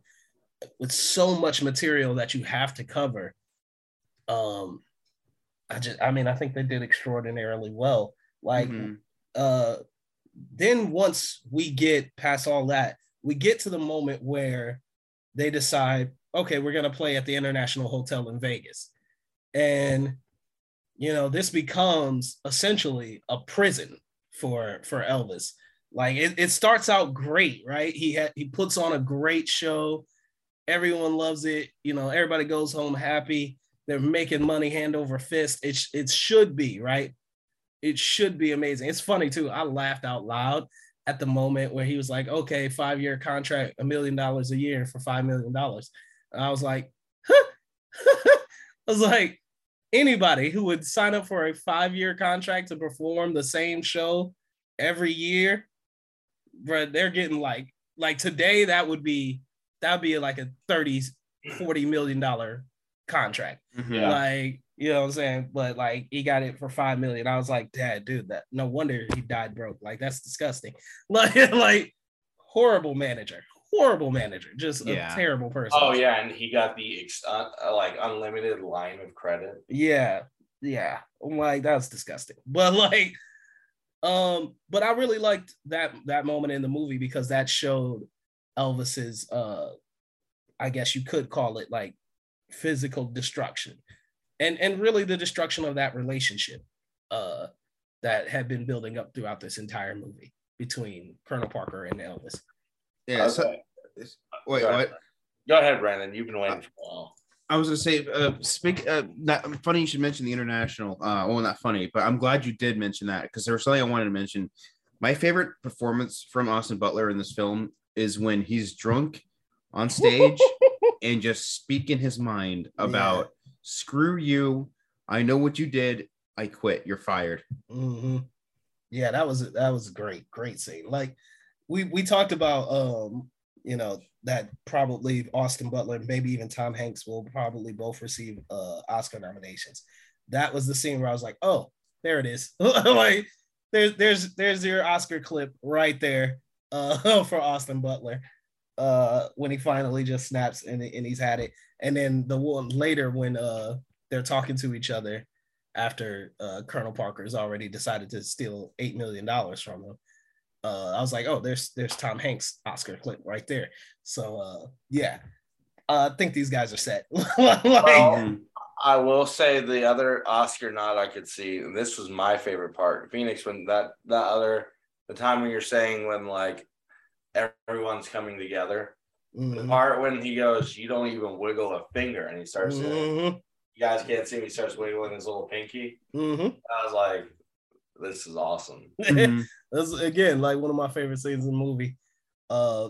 with so much material that you have to cover um i just i mean i think they did extraordinarily well. Like Mhm. uh then once we get past all that we get to the moment where they decide okay we're going to play at the international hotel in vegas. And you know this becomes essentially a prison for for elvis like it, it starts out great right? He he puts on a great show. Everyone loves it. You know everybody goes home happy. They're making money hand over fist. It, sh- it should be right? It should be amazing. It's funny too. I laughed out loud at the moment where he was like okay five year contract a million dollars a year for five million dollars. I was like huh? *laughs* i was like anybody who would sign up for a five year contract to perform the same show every year bro they're getting like like today that would be that would be like a 30 40 million dollar contract. Mhm. Yeah. like you know what i'm saying? But like he got it for five million. I was like dad dude that no wonder he died broke. Like that's disgusting. *laughs* Like like horrible manager. Horrible manager. Just Yeah. a terrible person. Oh yeah, and he got the ex- uh, uh, like unlimited line of credit. yeah. Yeah. I'm like that's disgusting. But like um but i really liked that that moment in the movie because that showed elvis's uh i guess you could call it like physical destruction and and really the destruction of that relationship uh that had been building up throughout this entire movie between colonel parker and elvis Yeah. So, Okay. wait, Go ahead. what? Go ahead, Brandon. You've been waiting for a while. I was gonna say, uh, speak. Uh, that funny you should mention the international. Uh, well, not funny, but I'm glad you did mention that because there was something I wanted to mention. My favorite performance from Austin Butler in this film is when he's drunk on stage *laughs* and just speaking his mind about "screw you," I know what you did. I quit. You're fired. hmm Yeah, that was that was great, great scene. Like we we talked about um, you know, that probably Austin Butler maybe even Tom Hanks will probably both receive uh Oscar nominations. That was the scene where I was like, oh, there it is. *laughs* like there's there's there's your Oscar clip right there uh *laughs* for Austin Butler. Uh when he finally just snaps and, and he's had it. And then the one later when uh they're talking to each other after uh, Colonel Parker's already decided to steal eight million dollars from him. Uh, I was like, oh, there's there's Tom Hanks Oscar clip right there. So uh, yeah, uh, I think these guys are set. *laughs* like, Well, I will say the other Oscar nod I could see, and this was my favorite part, Phoenix, when that that other the time when you're saying when like everyone's coming together. The mhm, part when he goes, you don't even wiggle a finger, and he starts. to- mhm, you guys can't see me. He starts wiggling his little pinky. mhm. I was like, this is awesome. *laughs* Mhm. That's again like one of my favorite scenes in the movie. Uh,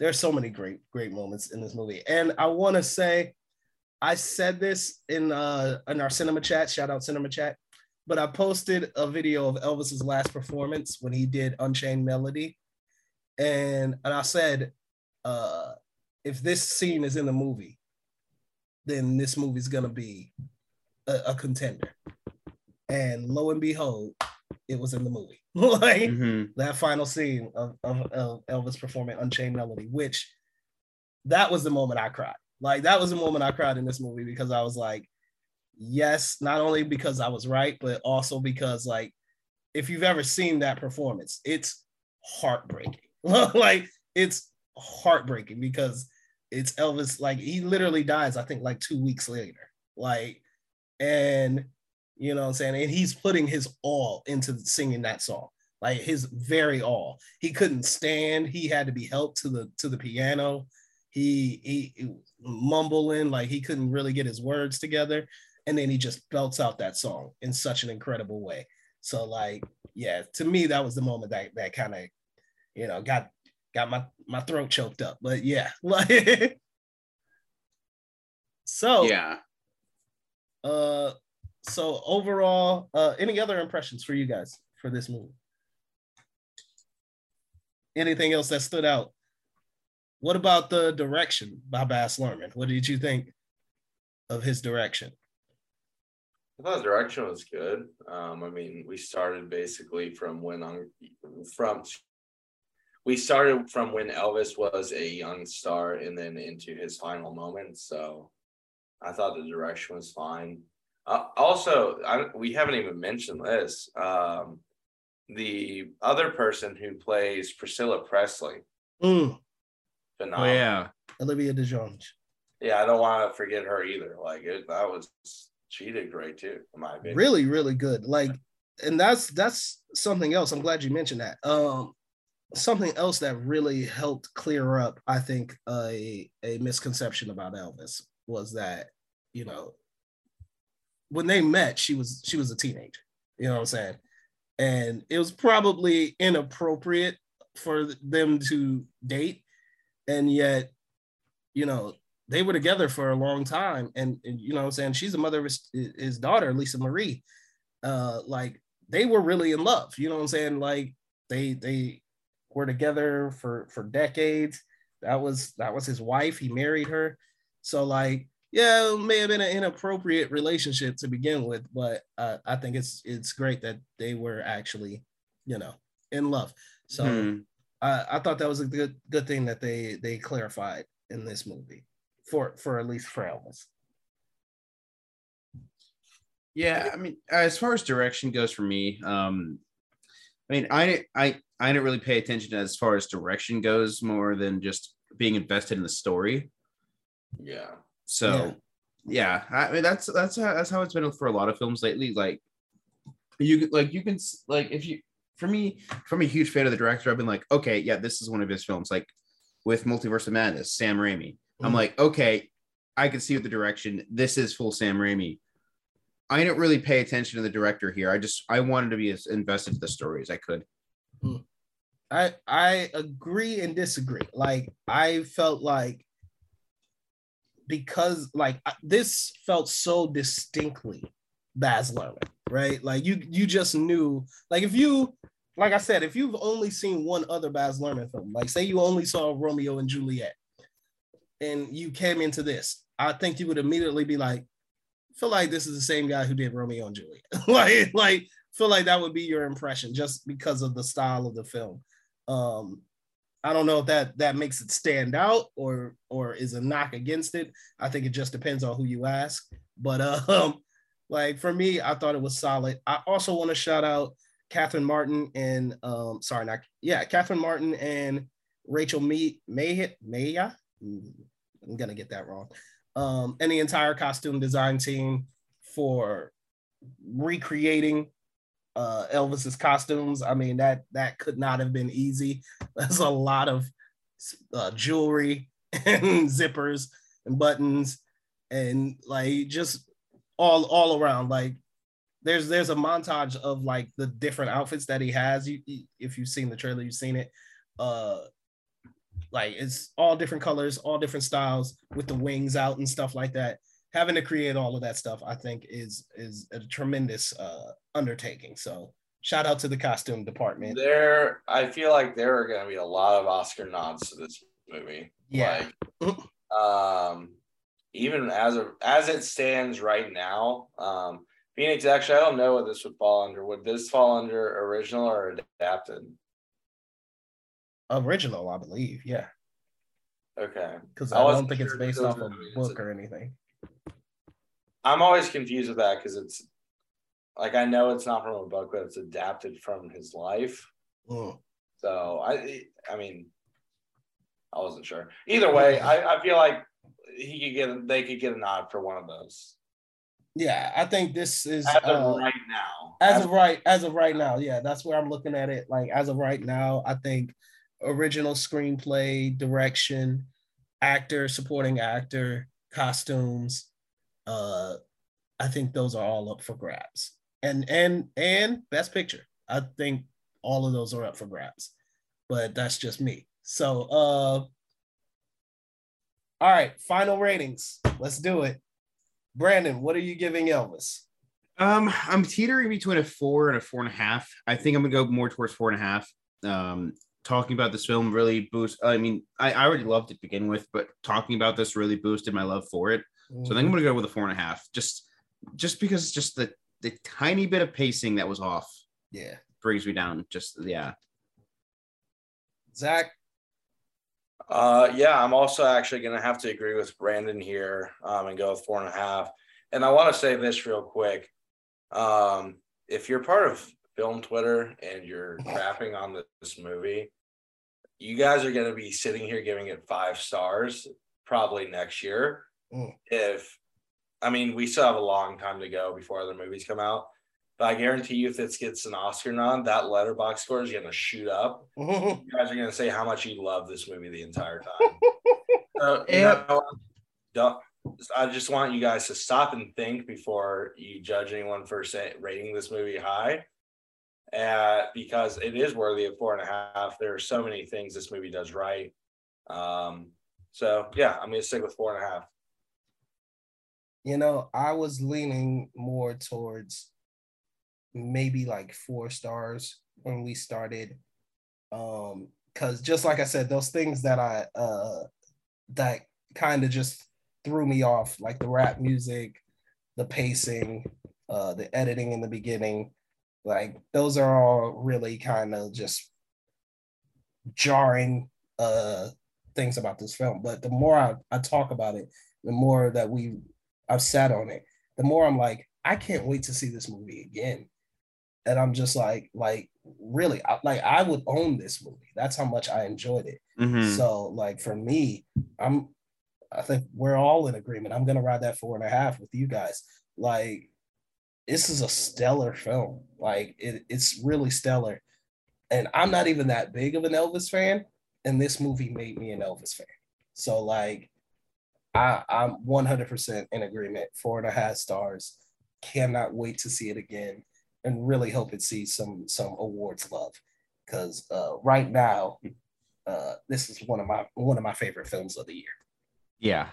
there's so many great great moments in this movie, and I want to say, I said this in uh in our cinema chat. Shout out cinema chat. But I posted a video of Elvis's last performance when he did Unchained Melody, and and I said, uh, if this scene is in the movie, then this movie's gonna be a, a contender. And lo and behold, it was in the movie. *laughs* like Mhm. that final scene of, of, of Elvis performing Unchained Melody, which that was the moment I cried. Like that was the moment I cried in this movie because I was like, yes, not only because I was right, but also because like if you've ever seen that performance, it's heartbreaking. *laughs* like it's heartbreaking because it's Elvis. Like he literally dies, I think, like two weeks later. Like, and you know what I'm saying? And he's putting his all into singing that song, like his very all. He couldn't stand. He had to be helped to the to the piano. He he, he mumbling like he couldn't really get his words together, and then he just belts out that song in such an incredible way. So like, yeah, to me that was the moment that that kind of, you know, got got my my throat choked up. But yeah, *laughs* like, so Yeah. uh, so overall, uh, any other impressions for you guys for this movie? Anything else that stood out? What about the direction by Baz Luhrmann? What did you think of his direction? I thought the direction was good. Um, I mean, we started basically from when on from we started from when Elvis was a young star and then into his final moments. So I thought the direction was fine. Uh, also, I, we haven't even mentioned this. Um, the other person who plays Priscilla Presley, Mm, Oh phenomenal. yeah. Olivia DeJonge. Yeah, I don't want to forget her either. Like it, that was she did great too, in my opinion. Really, really good. Like, and that's that's something else. I'm glad you mentioned that. Um, something else that really helped clear up, I think, a a misconception about Elvis was that, you know, when they met, she was she was a teenager. You know what I'm saying? And it was probably inappropriate for them to date, and yet, you know, they were together for a long time. And, and you know what I'm saying? She's the mother of his, his daughter, Lisa Marie. Uh, like they were really in love. You know what I'm saying? Like they they were together for for decades. That was that was his wife. He married her. So like, yeah, it may have been an inappropriate relationship to begin with, but uh, I think it's it's great that they were actually, you know, in love. So Hmm. I, I thought that was a good good thing that they they clarified in this movie for for at least for Elvis. Yeah, I mean, as far as direction goes for me, um, I mean, I I I didn't really pay attention as far as direction goes, more than just being invested in the story. Yeah. So, yeah, I mean, that's that's how, that's how it's been for a lot of films lately. Like, you like you can like if you for me, I'm a huge fan of the director, I've been like, okay, yeah, this is one of his films. Like with Multiverse of Madness, Sam Raimi. I'm Mhm. like, okay, I can see with the direction. This is full Sam Raimi. I didn't really pay attention to the director here. I just I wanted to be as invested in the story as I could. I I agree and disagree. Like I felt like because like this felt so distinctly Baz Luhrmann, right? Like you you just knew like if you like I said, if you've only seen one other Baz Luhrmann film, like say you only saw Romeo and Juliet, and you came into this, I think you would immediately be like, feel like this is the same guy who did Romeo and Juliet. *laughs* like like feel like that would be your impression just because of the style of the film. Um, I don't know if that that makes it stand out or or is a knock against it. I think it just depends on who you ask. But *laughs* um, like for me, I thought it was solid. I also want to shout out Catherine Martin and um, sorry, not yeah, Catherine Martin and Rachel May May Maya. I'm gonna get that wrong. Um, and the entire costume design team for recreating uh Elvis's costumes. I mean that that could not have been easy. *laughs* There's a lot of uh, jewelry *laughs* and zippers and buttons and like just all all around like there's there's a montage of like the different outfits that he has you, you- if you've seen the trailer you've seen it uh like it's all different colors all different styles with the wings out and stuff like that having to create all of that stuff i think is is a tremendous uh undertaking so shout out to the costume department There, I feel like there are going to be a lot of Oscar nods to this movie. Yeah. Like, um, even as a, as it stands right now, um, Phoenix. Actually, I don't know what this would fall under. Would this fall under original or adapted? original i believe yeah Okay. because I i don't think it's based off a book or anything I'm always confused with that because it's like I know it's not from a book, but it's adapted from his life. Mm. So I, I mean, I wasn't sure. Either way, I, I feel like he could get they could get a nod for one of those. Yeah, I think this is As of uh, right now. as of right as of right now yeah that's where i'm looking at it like as of right now i think original screenplay direction actor supporting actor costumes uh i think those are all up for grabs and and and best picture i think all of those are up for grabs but that's just me so uh all right final ratings let's do it brandon what are you giving elvis Um, I'm teetering between a four and a four and a half. I think I'm gonna go more towards four and a half. Um, talking about this film really boost. I mean, I, I already loved it to begin with, but talking about this really boosted my love for it. So I think I'm gonna go with a four and a half. Just, just because just the the tiny bit of pacing that was off yeah brings me down. Just yeah. zach Uh, yeah, I'm also actually going to have to agree with Brandon here um, and go with four and a half. And I want to say this real quick. Um, if you're part of film Twitter and you're *laughs* crapping on this movie, you guys are going to be sitting here giving it five stars probably next year. Mm. If, I mean, we still have a long time to go before other movies come out. But I guarantee you, if this gets an Oscar nod, that letterboxd score is going to shoot up *laughs* you guys are gonna say how much you love this movie the entire time. *laughs* so, you know, I just want you guys to stop and think before you judge anyone for say, rating this movie high, uh, because it is worthy of four and a half. There are so many things this movie does right. Um, so yeah, I'm gonna stick with four and a half. You know, I was leaning more towards maybe like four stars when we started. Um, because just like I said, those things that I uh that kind of just threw me off, like the rap music, the pacing, uh, the editing in the beginning, like those are all really kind of just jarring uh things about this film. But the more I, I talk about it, the more that we I've sat on it, the more I'm like, I can't wait to see this movie again. And I'm just like, like really, I, like I would own this movie. That's how much I enjoyed it. Mhm. So like for me, I'm I think we're all in agreement. I'm gonna ride that four and a half with you guys. Like this is a stellar film. Like it, it's really stellar. And I'm not even that big of an Elvis fan. And this movie made me an Elvis fan. So like I, I'm 100% in agreement. Four and a half stars. Cannot wait to see it again, and really hope it sees some some awards love. Because uh, right now, uh, this is one of my one of my favorite films of the year. Yeah.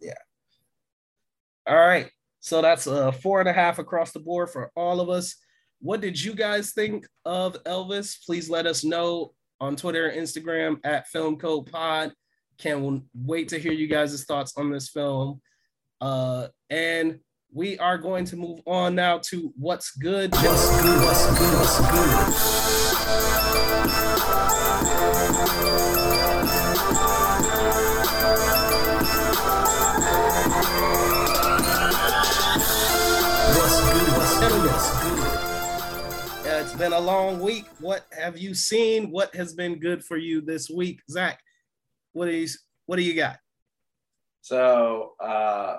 Yeah. All right, so that's a four and a half across the board for all of us. What did you guys think of Elvis? Please let us know on Twitter and Instagram at Film Code Pod. Can't wait to hear you guys' thoughts on this film. Uh, and we are going to move on now to what's good. What's good? What's good? What's good? What's good? What's good? Yeah, it's been a long week. What have you seen? What has been good for you this week, Zach? What is what do you got? So uh,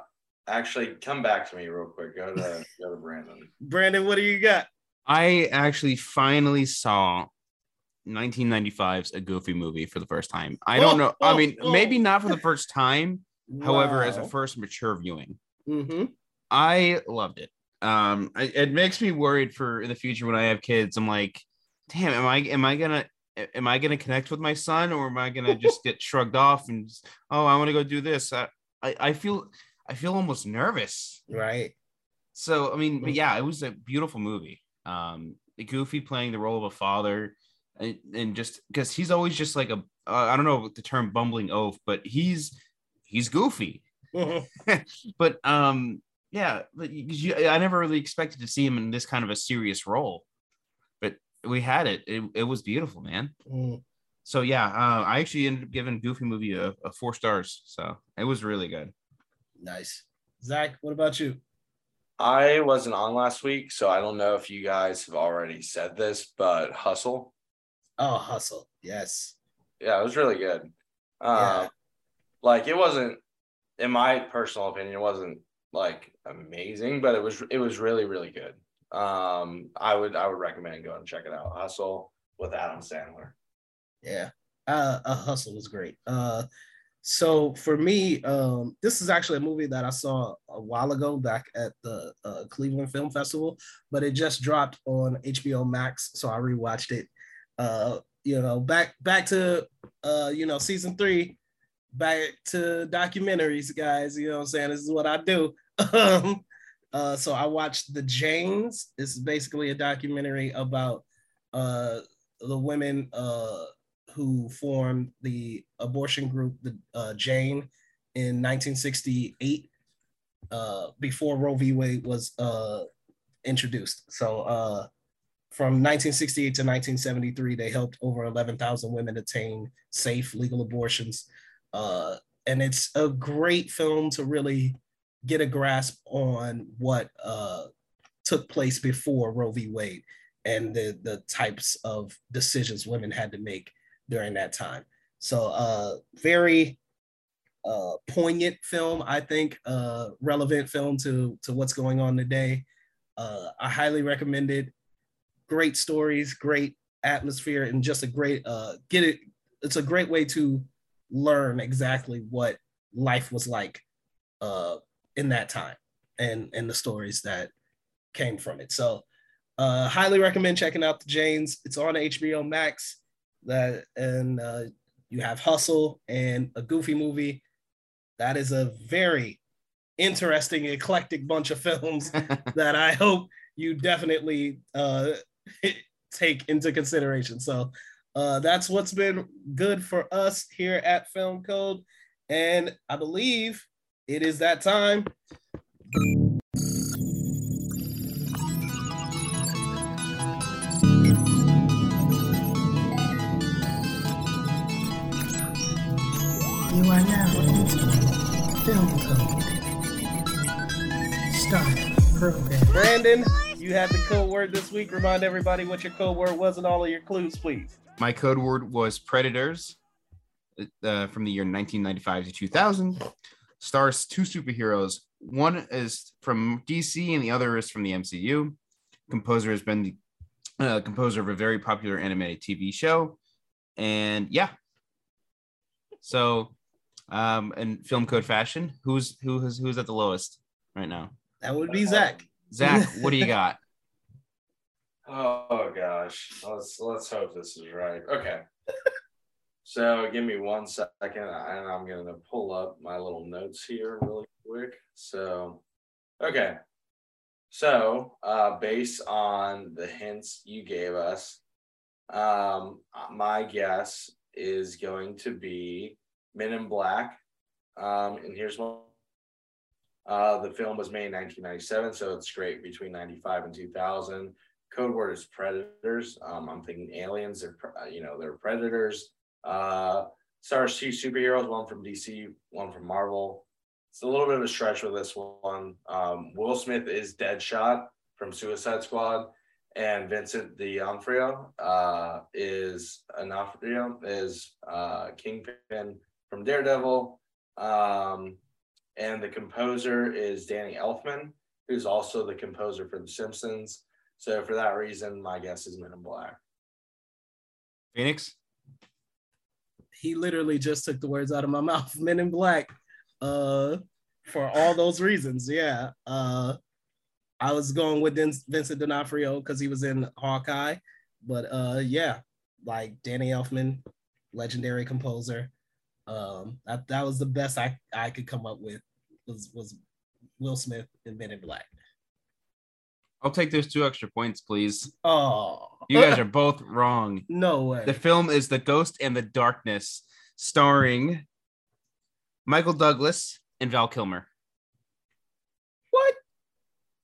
actually, come back to me real quick. Go to go to Brandon. Brandon, what do you got? I actually finally saw 1995's A Goofy Movie for the first time. I don't know. I mean, maybe not for the first time. However, as a first mature viewing, Mm-hmm. I loved it. Um, I, it makes me worried for in the future when I have kids. I'm like, damn, am I am I gonna am I gonna connect with my son or am I gonna just get shrugged off and just, oh I want to go do this? I, I I feel I feel almost nervous. Right. So I mean, but yeah, it was a beautiful movie. Um, Goofy playing the role of a father, and, and just because he's always just like a uh, I don't know the term bumbling oaf, but he's he's goofy. *laughs* *laughs* but um, yeah, but you, I never really expected to see him in this kind of a serious role, we had it. It, it was beautiful, man. Mm. So yeah, uh, I actually ended up giving Goofy movie a, a four stars. So it was really good. Nice. Zach, what about you? I wasn't on last week, so I don't know if you guys have already said this, but Hustle, Oh, hustle. Yes. yeah, it was really good. Uh, Yeah. Like it wasn't, in my personal opinion, it wasn't like amazing, but it was it was really really good. Um, I would I would recommend going and check it out. Hustle with Adam Sandler. Yeah. Uh, a hustle was great. Uh, so for me, um, this is actually a movie that I saw a while ago back at the uh, Cleveland Film Festival, but it just dropped on HBO Max, so I rewatched it. Uh, you know, back back to uh, you know, season three, back to documentaries, guys. You know what I'm saying? This is what I do. *laughs* Um, uh, so I watched The Janes. It's basically a documentary about uh, the women uh, who formed the abortion group, the uh, Jane, in 1968, uh, before Roe v. Wade was uh, introduced. So from 1968 to 1973, they helped over 11,000 women attain safe legal abortions. And it's a great film to really get a grasp on what uh, took place before Roe v. Wade and the, the types of decisions women had to make during that time. So, uh, very uh, poignant film, I think, uh, relevant film to, to what's going on today. Uh, I highly recommend it. Great stories, great atmosphere, and just a great uh, get it. It's a great way to learn exactly what life was like uh, in that time and and the stories that came from it. So, uh, highly recommend checking out the Janes. It's on HBO Max. That and uh, you have Hustle and a Goofy movie. That is a very interesting, eclectic bunch of films *laughs* that I hope you definitely uh, *laughs* take into consideration. So uh, that's what's been good for us here at Film Code, and I believe it is that time. You are now entering Film Code. Start program. Brandon, you had the code word this week. Remind everybody what your code word was and all of your clues, please. My code word was Predators uh, from the year 1995 to 2000. Stars two superheroes. One is from DC and the other is from the MCU. Composer has been the uh, composer of a very popular animated TV show. And yeah. So, um, in film code fashion, who's who has who's at the lowest right now? That would be Zach. Zach, *laughs* what do you got? Oh gosh, let's let's hope this is right. Okay. So give me one second, and I'm gonna pull up my little notes here really quick. So, okay. So, uh, based on the hints you gave us, um, my guess is going to be Men in Black. Um, and here's one. Uh, the film was made in 1997, so it's great between 95 and 2000. Code word is predators. Um, I'm thinking aliens. They're uh, you know they're predators. Uh, stars two superheroes, one from DC, one from Marvel. It's a little bit of a stretch with this one. Um, Will Smith is Deadshot from Suicide Squad, and Vincent D'Onofrio uh, is Onofrio is uh, Kingpin from Daredevil. Um, and the composer is Danny Elfman, who's also the composer for The Simpsons. So for that reason, my guess is Men in Black. Phoenix? He literally just took the words out of my *laughs* mouth. Men in Black. Uh, for all those reasons, yeah. Uh, I was going with Vincent D'Onofrio because he was in Hawkeye, but uh, yeah, like Danny Elfman, legendary composer. Um, that, that was the best I, I could come up with was was Will Smith and Men in Black. I'll take those two extra points, please. Oh, You guys *laughs* are both wrong. no way. The film is The Ghost and the Darkness, starring Michael Douglas and Val Kilmer. What?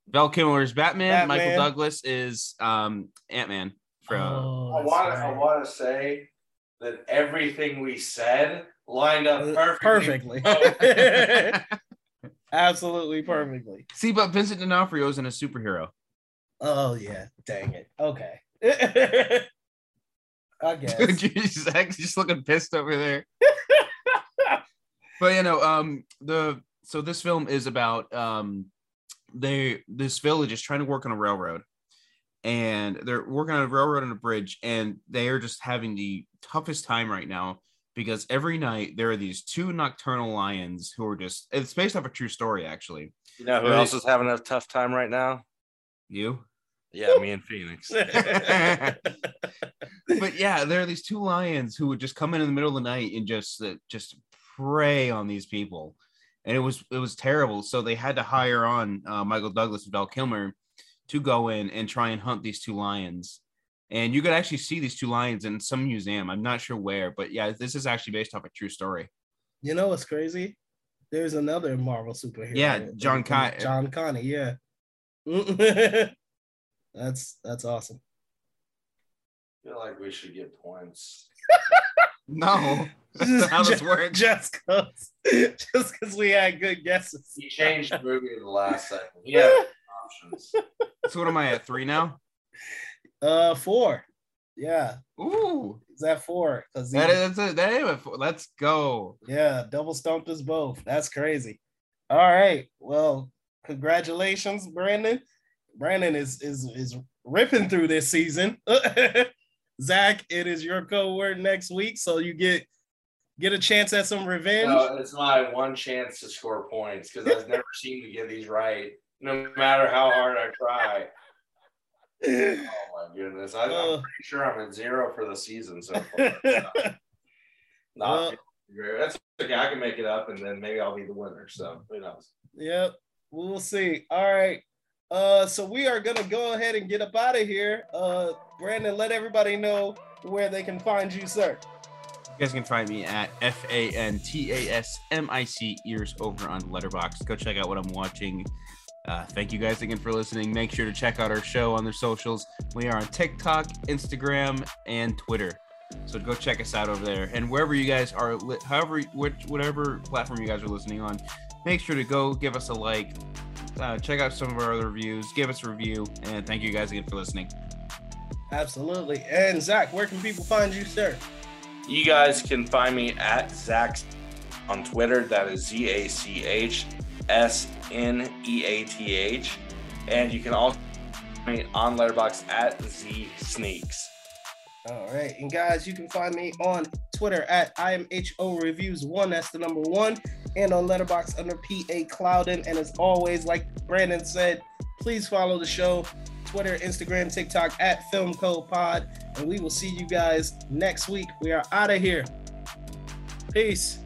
Val Kilmer is Batman. Batman. Michael Douglas is um, Ant Man. From Oh, I that's want I right. want to say that everything we said lined up perfectly. perfectly. *laughs* *laughs* Absolutely perfectly. See, but Vincent D'Onofrio isn't a superhero. Oh yeah, dang it. Okay. *laughs* I guess. Dude, *laughs* you're Zach's just looking pissed over there. but you know, um, the so this film is about um, they this village is trying to work on a railroad, and they're working on a railroad and a bridge, and they are just having the toughest time right now because every night there are these two nocturnal lions who are just it's based off a true story actually. You know who Right. else is having a tough time right now? You. Yeah, me and Phoenix. *laughs* but yeah, there are these two lions who would just come in in the middle of the night and just uh, just prey on these people, and it was it was terrible. So they had to hire on uh, Michael Douglas and Val Kilmer to go in and try and hunt these two lions. And you could actually see these two lions in some museum. I'm not sure where, but yeah, this is actually based off a true story. You know what's crazy? There's another Marvel superhero. Yeah, John Con- John Kani. Yeah. *laughs* that's that's awesome. I feel like we should get points. *laughs* No, *laughs* that's not how this works. Just because, just because we had good guesses. He changed the movie in the last second. Yeah, options. So what am I at three now? Uh, four. Yeah. Ooh, Is that four? Because that is a, that is a, let's go. Yeah, double stumped us both. That's crazy. All right. Well, congratulations, Brandon. Brandon is is is ripping through this season. *laughs* Zach, it is your code word next week, so you get get a chance at some revenge. No, it's my one chance to score points because I've never *laughs* seemed to get these right, no matter how hard I try. *laughs* Oh my goodness! I, I'm uh. pretty sure I'm at zero for the season so far. Not great. Uh. That's okay. I can make it up, and then maybe I'll be the winner. So who knows? Yep, we'll see. All right. Uh, so we are gonna go ahead and get up out of here. Uh, Brandon, let everybody know where they can find you, sir. You guys can find me at F A N T A S M I C ears over on Letterboxd. Go check out what I'm watching. Uh, thank you guys again for listening. Make sure to check out our show on their socials. We are on TikTok, Instagram, and Twitter. So go check us out over there. And wherever you guys are, however, which, whatever platform you guys are listening on, make sure to go give us a like. Uh, check out some of our other reviews. Give us a review. And thank you guys again for listening. Absolutely. And Zach, where can people find you, sir? You guys can find me at Zach on Twitter. That is Z A C H S N E A T H. And you can also find me on Letterboxd at Z Sneaks. All right. And guys, you can find me on Twitter at IMHO Reviews One. That's the number one. And on Letterboxd under PA Clouden. And as always, like Brandon said, please follow the show. Twitter, Instagram, TikTok at Film Code Pod. And we will see you guys next week. We are out of here. Peace.